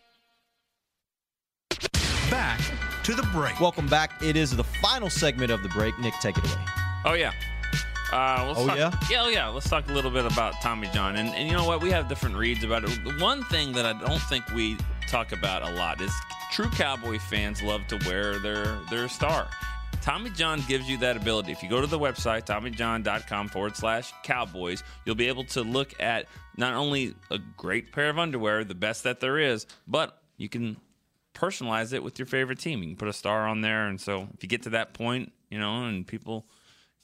Back to the break. Welcome back. It is the final segment of the break. Nick, take it away. Oh yeah. Uh, let's Oh, talk, yeah? yeah, oh, yeah. Let's talk a little bit about Tommy John, and, and you know what? We have different reads about it. The one thing that I don't think we talk about a lot is true Cowboy fans love to wear their their star. Tommy John gives you that ability. If you go to the website, TommyJohn.com forward slash Cowboys, you'll be able to look at not only a great pair of underwear, the best that there is, but you can personalize it with your favorite team. You can put a star on there, and so if you get to that point, you know, and people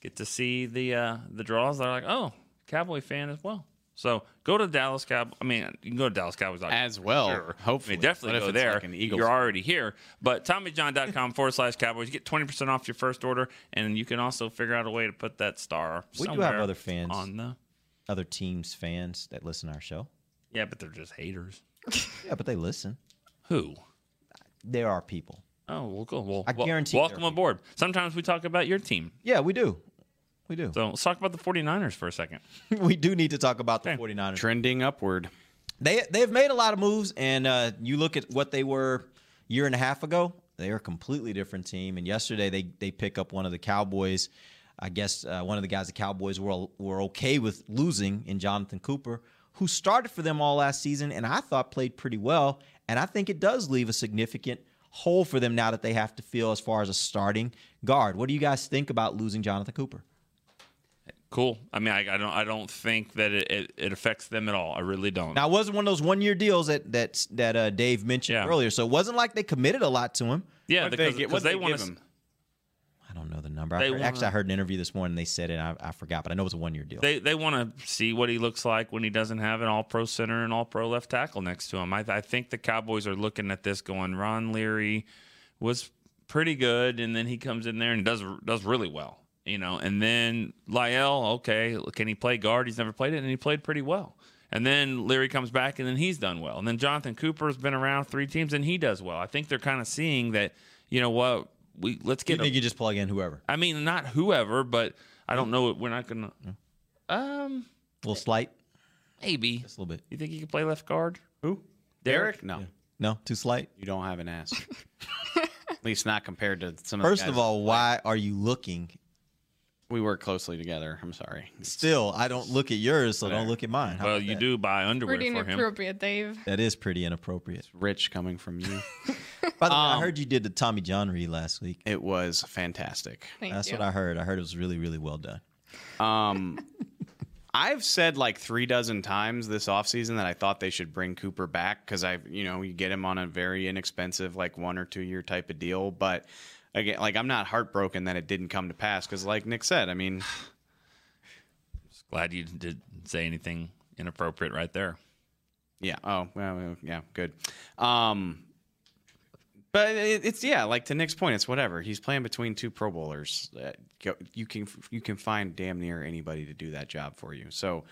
get to see the uh, the draws, they're like, oh, Cowboy fan as well. So go to Dallas Cow. I mean, you can go to Dallas Cowboys As well, Sure. hopefully. I mean, definitely go there. like an Eagles You're already here. But TommyJohn.com forward slash Cowboys. You get twenty percent off your first order, and you can also figure out a way to put that star. We do have other fans on the. other teams fans that listen to our show. Yeah, but they're just haters. Yeah, but they listen. Who? There are people. Oh, well, cool. Well, I wel- guarantee Welcome aboard. Sometimes we talk about your team. Yeah, we do. We do. So let's talk about the 49ers for a second. we do need to talk about the 49ers. Trending upward. They they've made a lot of moves, and uh, you look at what they were a year and a half ago. They are a completely different team. And yesterday they they pick up one of the Cowboys. I guess uh, one of the guys the Cowboys were were okay with losing in Jonathan Cooper, who started for them all last season, and I thought played pretty well. And I think it does leave a significant hole for them now that they have to fill as far as a starting guard. What do you guys think about losing Jonathan Cooper? Cool. I mean, I, I don't I don't think that it, it, it affects them at all. I really don't. Now, it wasn't one of those one year deals that that that uh, Dave mentioned earlier, so it wasn't like they committed a lot to him. Yeah, What'd because they get- because they, they want to. I don't know the number. I They heard- actually, I heard an interview this morning. They said it. I, I forgot, but I know it was a one year deal. They they want to see what he looks like when he doesn't have an All Pro center and All Pro left tackle next to him. I, I think the Cowboys are looking at this going. Ron Leary was pretty good, and then he comes in there and does does really well, you know. And then La'el, okay, can he play guard? He's never played it, and he played pretty well. And then Leary comes back, and then he's done well. And then Jonathan Cooper's been around three teams, and he does well. I think they're kind of seeing that, you know what, we let's get. you get. think a- you just plug in whoever? I mean, not whoever, but I don't know. We're not gonna. Um, a little slight, maybe just a little bit. You think he can play left guard? Who? Derek? Derek? No. No, too slight. You don't have an ass. At least not compared to some of the First guys of all, why are you looking? We work closely together. I'm sorry. Still, I don't look at yours, so don't look at mine. How Well, about you that? do buy underwear Pretty for him. inappropriate, Dave. That is pretty inappropriate. Rich coming from you. By the way, I Um, heard you did the Tommy John read last week. It was fantastic. Thank That's you. what I heard. I heard it was really, really well done. Um, I've said like three dozen times this offseason that I thought they should bring Cooper back because I, you know, you get him on a very inexpensive, like one or two year type of deal. But again, like I'm not heartbroken that it didn't come to pass because, like Nick said, I mean, Glad you didn't say anything inappropriate right there. yeah. Oh, well, yeah, good. Um, but it, it's yeah, like to Nick's point, it's whatever. He's playing between two Pro Bowlers. Uh, you can you can find damn near anybody to do that job for you. So,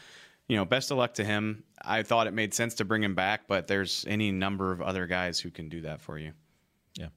you know, best of luck to him. I thought it made sense to bring him back, but there's any number of other guys who can do that for you. Yeah.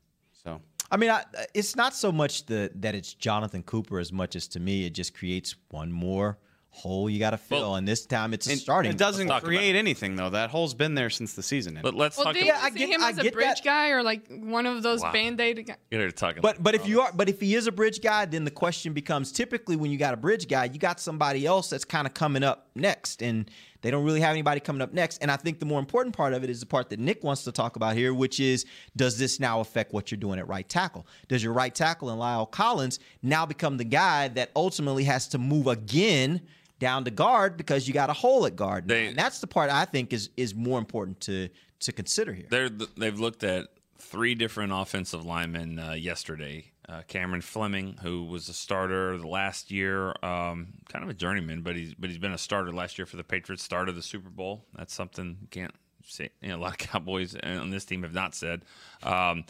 So I mean, I, it's not so much the that it's Jonathan Cooper as much as to me it just creates one more hole you got to fill, and this time it's a It- starting. It doesn't create anything though. That hole's been there since the season. ended. But let's Well, talk do about. you I see get- him I as a bridge that. guy or like one of those Wow. band-aid guys? Get her talking. But but if you are but if he is a bridge guy, then the question becomes typically when you got a bridge guy, you got somebody else that's kind of coming up next, and They don't really have anybody coming up next. And I think the more important part of it is the part that Nick wants to talk about here, which is does this now affect what you're doing at right tackle? Does your right tackle and La'el Collins now become the guy that ultimately has to move again down to guard because you got a hole at guard? now? and that's the part I think is is more important to to consider here. They're they've looked at three different offensive linemen uh, yesterday. Uh, Cameron Fleming, who was a starter the last year, um, kind of a journeyman, but he's but he's been a starter last year for the Patriots. Started the Super Bowl. That's something you can't say. You know, a lot of Cowboys on this team have not said. Um,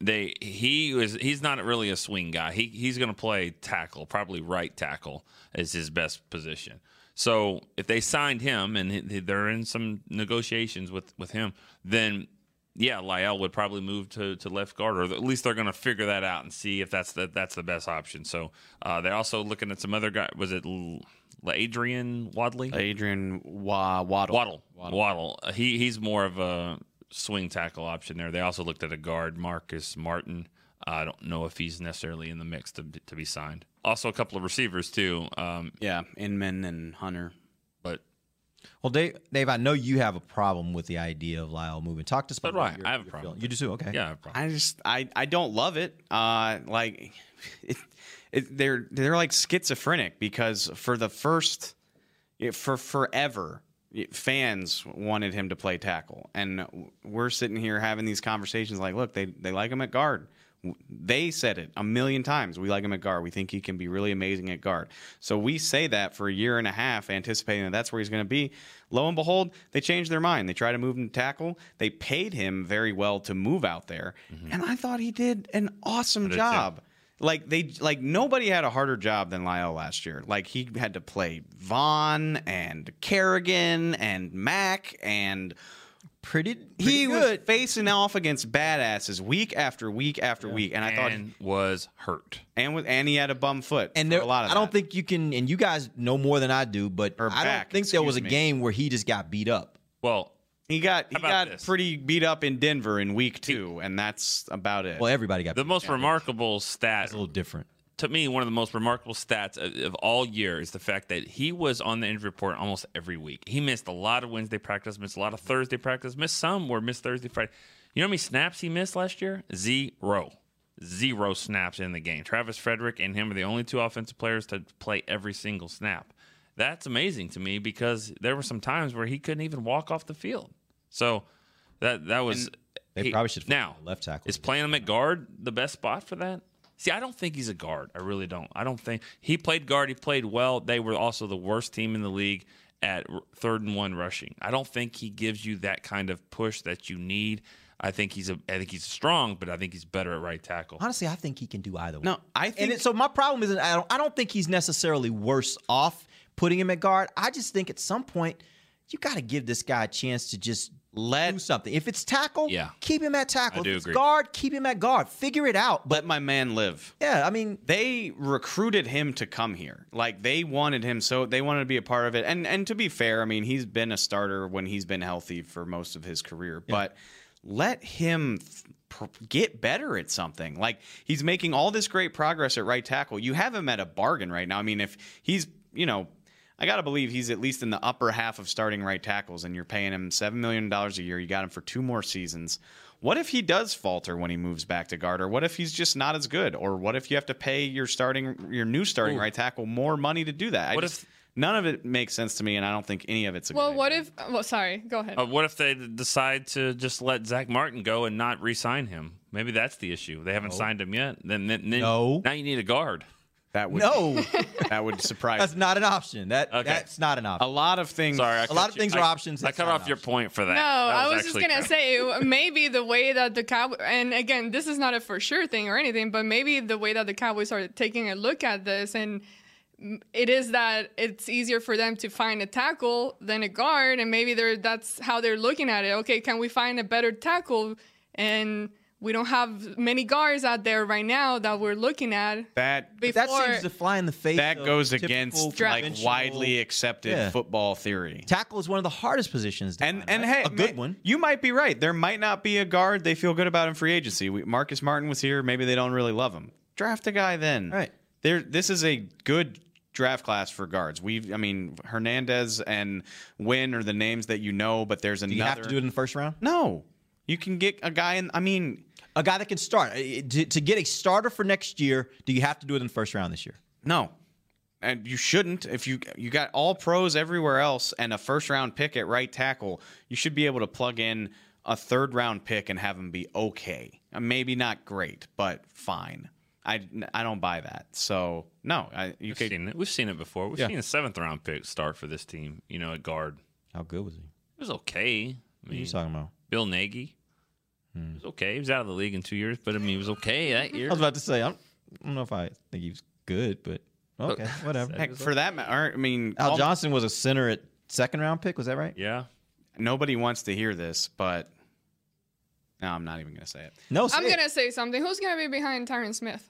they he was he's not really a swing guy. He he's going to play tackle, probably right tackle is his best position. So if they signed him and they're in some negotiations with with him, then yeah, La'el would probably move to, to left guard, or at least they're going to figure that out and see if that's the that's the best option. So uh, they're also looking at some other guy. Was it L- Adrian Wadley? Adrian Wa- Waddle. Waddle. Waddle. Uh, he he's more of a swing tackle option there. They also looked at a guard, Marcus Martin. I don't know if he's necessarily in the mix to to be signed. Also, a couple of receivers too. Um, yeah, Inman and Hunter. But Well, Dave, Dave, I know you have a problem with the idea of La'el moving. Talk to us So about do I. your- I have a problem feeling. You do too. Okay. Yeah, I have a problem. I just I I don't love it. Uh, like it, it, they're they're like schizophrenic because for the first for forever fans wanted him to play tackle and we're sitting here having these conversations like look they they like him at guard they said it a million times. We like him at guard. We think he can be really amazing at guard. So we say that for a year and a half anticipating that that's where he's going to be. Lo and behold they changed their mind. They tried to move him to tackle. They paid him very well to move out there. Mm-hmm. And i thought he did an awesome did too. job. Like they like nobody had a harder job than La'el last year. Like he had to play Von and Kerrigan and Mack and pretty. he was facing off against badasses week after week after week, and I thought and was hurt. and with and he had a bum foot And for there, a lot of I don't that. think you can, and you guys know more than I do, but I don't think there was a me. game where he just got beat up. Well, he got he got this? pretty beat up in Denver in week two, and that's about it. Well, everybody got The beat most up. remarkable stat It's a little different. To me, one of the most remarkable stats of, of all year is the fact that he was on the injury report almost every week. He missed a lot of Wednesday practice, missed a lot of Thursday practice, missed some were missed Thursday, Friday. You know how many snaps he missed last year? Zero. Zero snaps in the game. Travis Frederick and him are the only two offensive players to play every single snap. That's amazing to me because there were some times where he couldn't even walk off the field. So that that was They he- probably should now left tackle. Is playing him at guard the best spot for that? See, I don't think he's a guard. I really don't. I don't think he played guard. He played well. They were also the worst team in the league at third and one rushing. I don't think he gives you that kind of push that you need. I think he's a. I think he's strong, but I think he's better at right tackle. Honestly, I think he can do either. one. no, I think And it, so my problem is that I don't, I don't think he's necessarily worse off putting him at guard. I just think at some point you got to give this guy a chance to just Let- do something. If it's tackle, Yeah. keep him at tackle. I do if it's agree. guard, keep him at guard. Figure it out. But let my man live. yeah, I mean, they recruited him to come here. Like they wanted him so they wanted to be a part of it. And and to be fair, I mean, he's been a starter when he's been healthy for most of his career, but let him th- get better at something. Like he's making all this great progress at right tackle. You have him at a bargain right now. I mean, if he's, you know, I got to believe he's at least in the upper half of starting right tackles and you're paying him 7 million dollars a year. You got him for two more seasons. What if he does falter when he moves back to guard, or what if he's just not as good, or what if you have to pay your starting, your new starting Ooh. right tackle more money to do that? I What just, if- none of it makes sense to me, and I don't think any of it's a Well, good what idea. if? Well, sorry. Go ahead. Uh, what if they decide to just let Zack Martin go and not re-sign him? Maybe that's the issue. They haven't signed him yet. Then, then, then No. now you need a guard. That would no, that would surprise. that's not an option. That Okay. that's not an option. a option. lot of things. Sorry, I A lot of you- things are options. I cut off your point for that. No, That I was just gonna crap. say maybe the way that the Cowboys, and again, this is not a for sure thing or anything, but maybe the way that the Cowboys are taking a look at this, and it is that it's easier for them to find a tackle than a guard, and maybe they're that's how they're looking at it. Okay, can we find a better tackle? And we don't have many guards out there right now that we're looking at. that Before that seems to fly in the face. that of goes against Draft- like widely accepted Yeah. football theory. Tackle is one of the hardest positions. To And find, and right? hey, a good ma- one. You might be right. There might not be a guard they feel good about in free agency. We, Marcus Martin was here. Maybe they don't really love him. Draft a guy then. Right. There. This is a good draft class for guards. We, I mean, Hernandez and Wynn are the names that you know, but there's another. Do you have to do it in the first round? No, you can get a guy in. I mean, a guy that can start to, to get a starter for next year. Do you have to do it in the first round this year? No, and you shouldn't. If you you got all pros everywhere else and a first round pick at right tackle, you should be able to plug in a third round pick and have him be okay. Uh, Maybe not great, but fine. I, I don't buy that. So no, I, you We've could. seen it. We've seen it before. We've Yeah. seen a seventh round pick start for this team. You know, at guard. How good was he? It was okay. I mean, are you talking about? Bill Nagy. It was okay. He was out of the league in two years, but I mean, he was okay that year. I was about to say I'm, I don't know if I think he was good, but okay, whatever. Heck, for that matter, I mean, Al all- Johnson was a center at second round pick. Was that right? Yeah. Nobody wants to hear this, but no, I'm not even going to say it. No, I'm gonna say something. Who's gonna be behind Tyron Smith?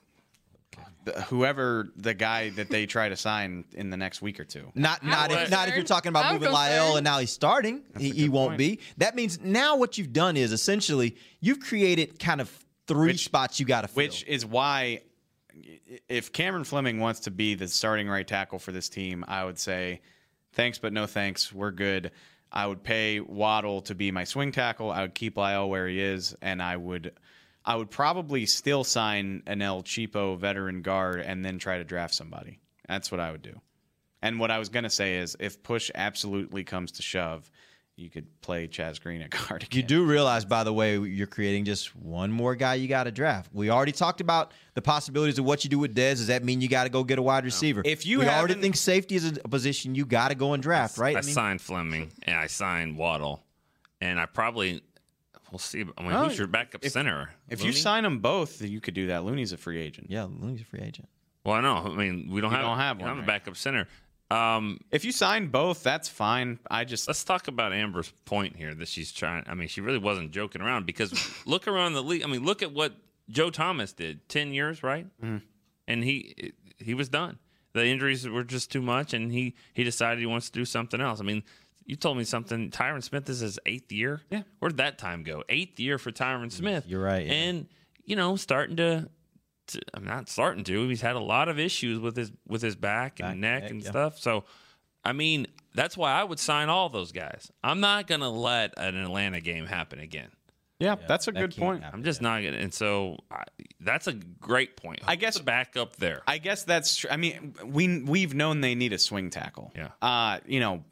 The- whoever the guy that they try to sign in the next week or two. Not not if, not if you're talking about I'm moving La'el concerned. and now he's starting. He, he won't be. That means now what you've done is essentially you've created kind of three spots you got to fill. Which is why, if Cameron Fleming wants to be the starting right tackle for this team, I would say, thanks, but no thanks. We're good. I would pay Waddle to be my swing tackle. I would keep Lyle where he is, and I would, I would probably still sign an El Cheapo veteran guard and then try to draft somebody. That's what I would do. And what I was gonna say is, if push absolutely comes to shove, you could play Chaz Green at guard again. You do realize, by the way, you're creating just one more guy you got to draft. We already talked about the possibilities of what you do with Dez. Does that mean you got to go get a wide receiver? If you we already think safety is a position you got to go and draft, right? I, mean- signed Fleming and I signed Waddle, and I probably we'll see. I mean, Oh, who's your backup if- center? If you sign them both, you could do that. Looney's a free agent. Yeah, Looney's a free agent. well, I know. I mean, we don't You have don't have one, I'm a backup center. Um, If you sign both, that's fine. I just let's talk about Amber's point here that she's trying. I mean, she really wasn't joking around because look around the league. I mean, look at what Joe Thomas did. Ten years, right? Mm-hmm. And he he was done. The injuries were just too much, and he he decided he wants to do something else. I mean. You told me something. Tyron Smith is his eighth year. Yeah, where'd that time go? Eighth year for Tyron Smith. You're right. yeah. and you know starting to, to I'm not starting to. He's had a lot of issues with his with his back and Back, neck neck, and yeah. stuff. So, I mean, that's why I would sign all those guys. I'm not gonna let an Atlanta game happen again. yeah, that's a that good point. happen. I'm just not gonna. And so I, that's a great point. I guess- back up there. I guess that's true. I mean, we we've known they need a swing tackle. Yeah. Uh, you know,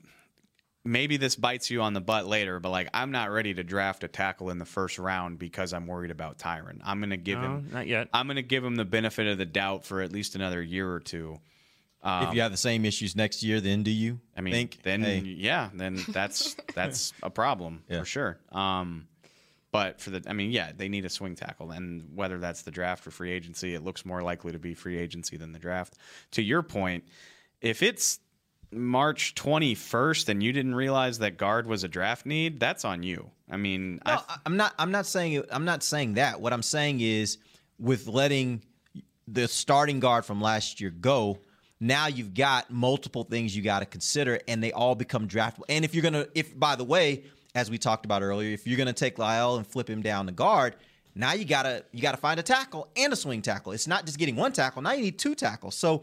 maybe this bites you on the butt later, but like I'm not ready to draft a tackle in the first round because I'm worried about Tyron. I'm going to give No, him not yet. I'm going to give him the benefit of the doubt for at least another year or two. if you have the same issues next year, then do you? I mean, think then hey, yeah, then that's that's a problem Yeah. for sure. Um, but for the, I mean, yeah, they need a swing tackle, and whether that's the draft or free agency, it looks more likely to be free agency than the draft. To your point, if it's March 21st and you didn't realize that guard was a draft need, that's on you. I mean, No, I, I'm not. I'm not saying. I'm not saying that. What I'm saying is, with letting the starting guard from last year go, now you've got multiple things you got to consider, and they all become draftable. And if you're gonna, if by the way, as we talked about earlier, if you're gonna take La'el and flip him down to guard, now you gotta you gotta find a tackle and a swing tackle. It's not just getting one tackle. Now you need two tackles. So.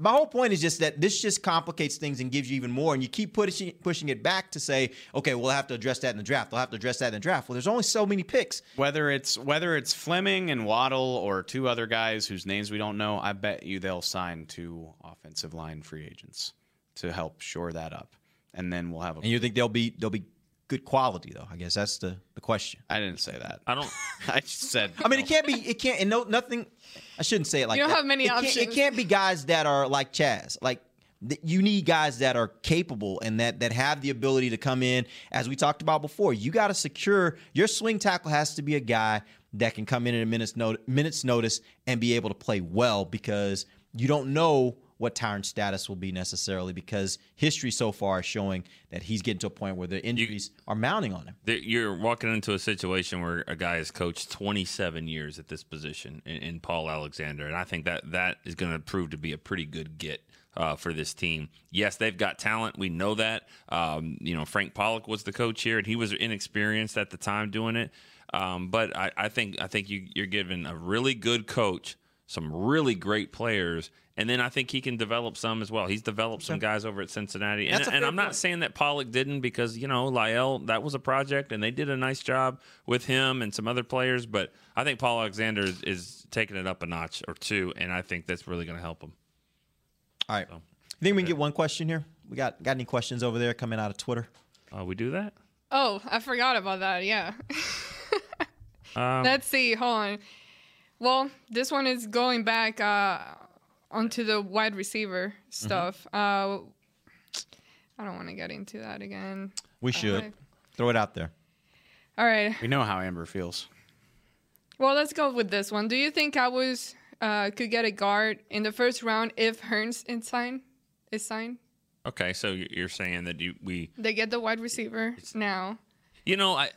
My whole point is just that this just complicates things and gives you even more, and you keep pushing pushing it back to say, okay, we'll have to address that in the draft. We'll have to address that in the draft. Well, there's only so many picks. whether it's whether it's Fleming and Waddle or two other guys whose names we don't know, I bet you they'll sign two offensive line free agents to help shore that up, and then we'll have a And you think they'll be they'll be good quality though? I guess that's the the question. I didn't say that. I don't. I just said. I mean, it can't be. It can't. And no, nothing. I shouldn't say it like You don't that. have many it can't- options. it can't be guys that are like Chaz. Like th- you need guys that are capable and that that have the ability to come in. As we talked about before, you got to secure your swing tackle has to be a guy that can come in at a minute's notice, minutes notice and be able to play well because you don't know what Tyron's status will be necessarily because history so far is showing that he's getting to a point where the injuries are mounting on him. You're walking into a situation where a guy has coached 27 years at this position in, in Paul Alexander, and I think that that is going to prove to be a pretty good get uh, for this team. Yes, they've got talent. We know that. Um, you know, Frank Pollack was the coach here, and he was inexperienced at the time doing it. Um, but I, I think I think you, you're giving a really good coach some really great players And then I think he can develop some as well. He's developed some guys over at Cincinnati. And, and I'm not point. saying that Pollack didn't because, you know, La'el, that was a project and they did a nice job with him and some other players. But I think Paul Alexander is, is taking it up a notch or two. And I think that's really going to help him. All right. You think we can get one question here? We got got any questions over there coming out of Twitter? Uh, we do that? Oh, I forgot about that. Yeah. Um, Let's see. Hold on. Well, this one is going back uh, onto the wide receiver stuff. Uh, I don't want to get into that again. We should Uh, throw it out there. all right. We know how Amber feels. Well, let's go with this one. Do you think Cowboys uh, could get a guard in the first round if Hurns is signed? Is signed? Okay, so you're saying that you we They get the wide receiver now. You know, I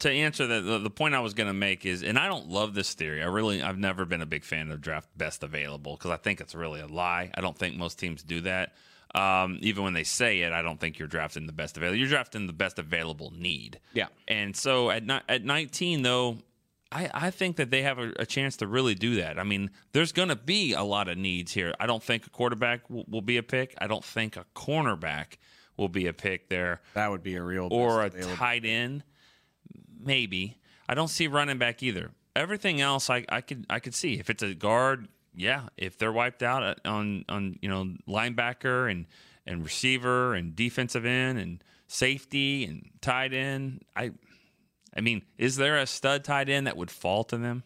to answer that, the, the point I was going to make is, and I don't love this theory. I really, I've never been a big fan of draft best available because I think it's really a lie. I don't think most teams do that. Um, even when they say it, I don't think you're drafting the best available. You're drafting the best available need. Yeah. And so at ni- at 19 though, I, I think that they have a, a chance to really do that. I mean, there's going to be a lot of needs here. I don't think a quarterback will, will be a pick. I don't think a cornerback will be a pick there. That would be a real or a tight end, maybe. I don't see running back either. Everything else, I, I could I could see if it's a guard. Yeah, if they're wiped out uh, on on you know linebacker and and receiver and defensive end and safety and tight end, I I mean, is there a stud tight end that would fall to them?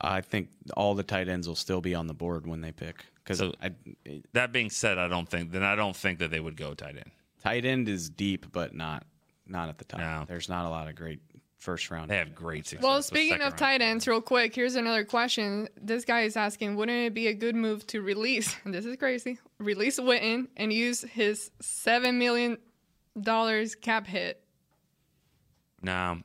I think all the tight ends will still be on the board when they pick. Because So- That being said, I don't think then I don't think that they would go tight end. tight end is deep, but not not at the top. There's not a lot of great first round. They have great success. Well, speaking of round. tight ends, real quick, here's another question. This guy is asking, wouldn't it be a good move to release? This is crazy. Release Witten and use his seven million dollars cap hit no,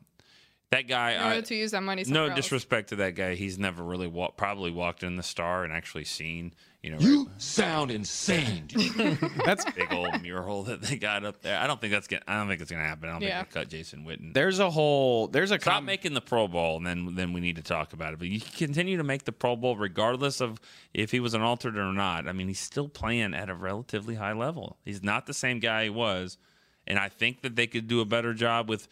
that guy. in I- order to use that money no else. disrespect to that guy. He's never really wa- probably walked in the star and actually seen, you know, You sound insane. that's big old mural that they got up there. I don't think that's gonna. I don't think it's gonna happen. I don't Yeah. think they cut Jason Witten. There's a whole. There's a. Stop making the Pro Bowl, and then then we need to talk about it. But you continue to make the Pro Bowl regardless of if he was an altered or not. I mean, he's still playing at a relatively high level. He's not the same guy he was, and I think that they could do a better job with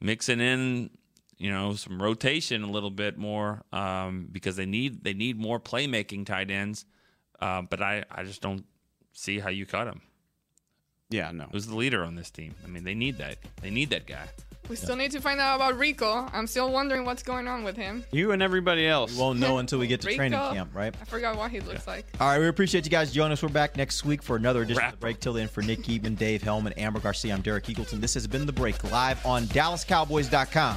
mixing in, you know, some rotation a little bit more um, because they need they need more playmaking tight ends. Uh, but I I just don't see how you cut him. Yeah, no. Who's the leader on this team? I mean, they need that. They need that guy. We still need to find out about Rico. I'm still wondering what's going on with him. You and everybody else. We won't know until we get to Rico. training camp, right? I forgot what he looks like. All right, we appreciate you guys joining us. We're back next week for another edition of the break. Till then, for Nick Eatman, Dave Helman, Amber Garcia, I'm Derek Eagleton. This has been the break live on DallasCowboys.com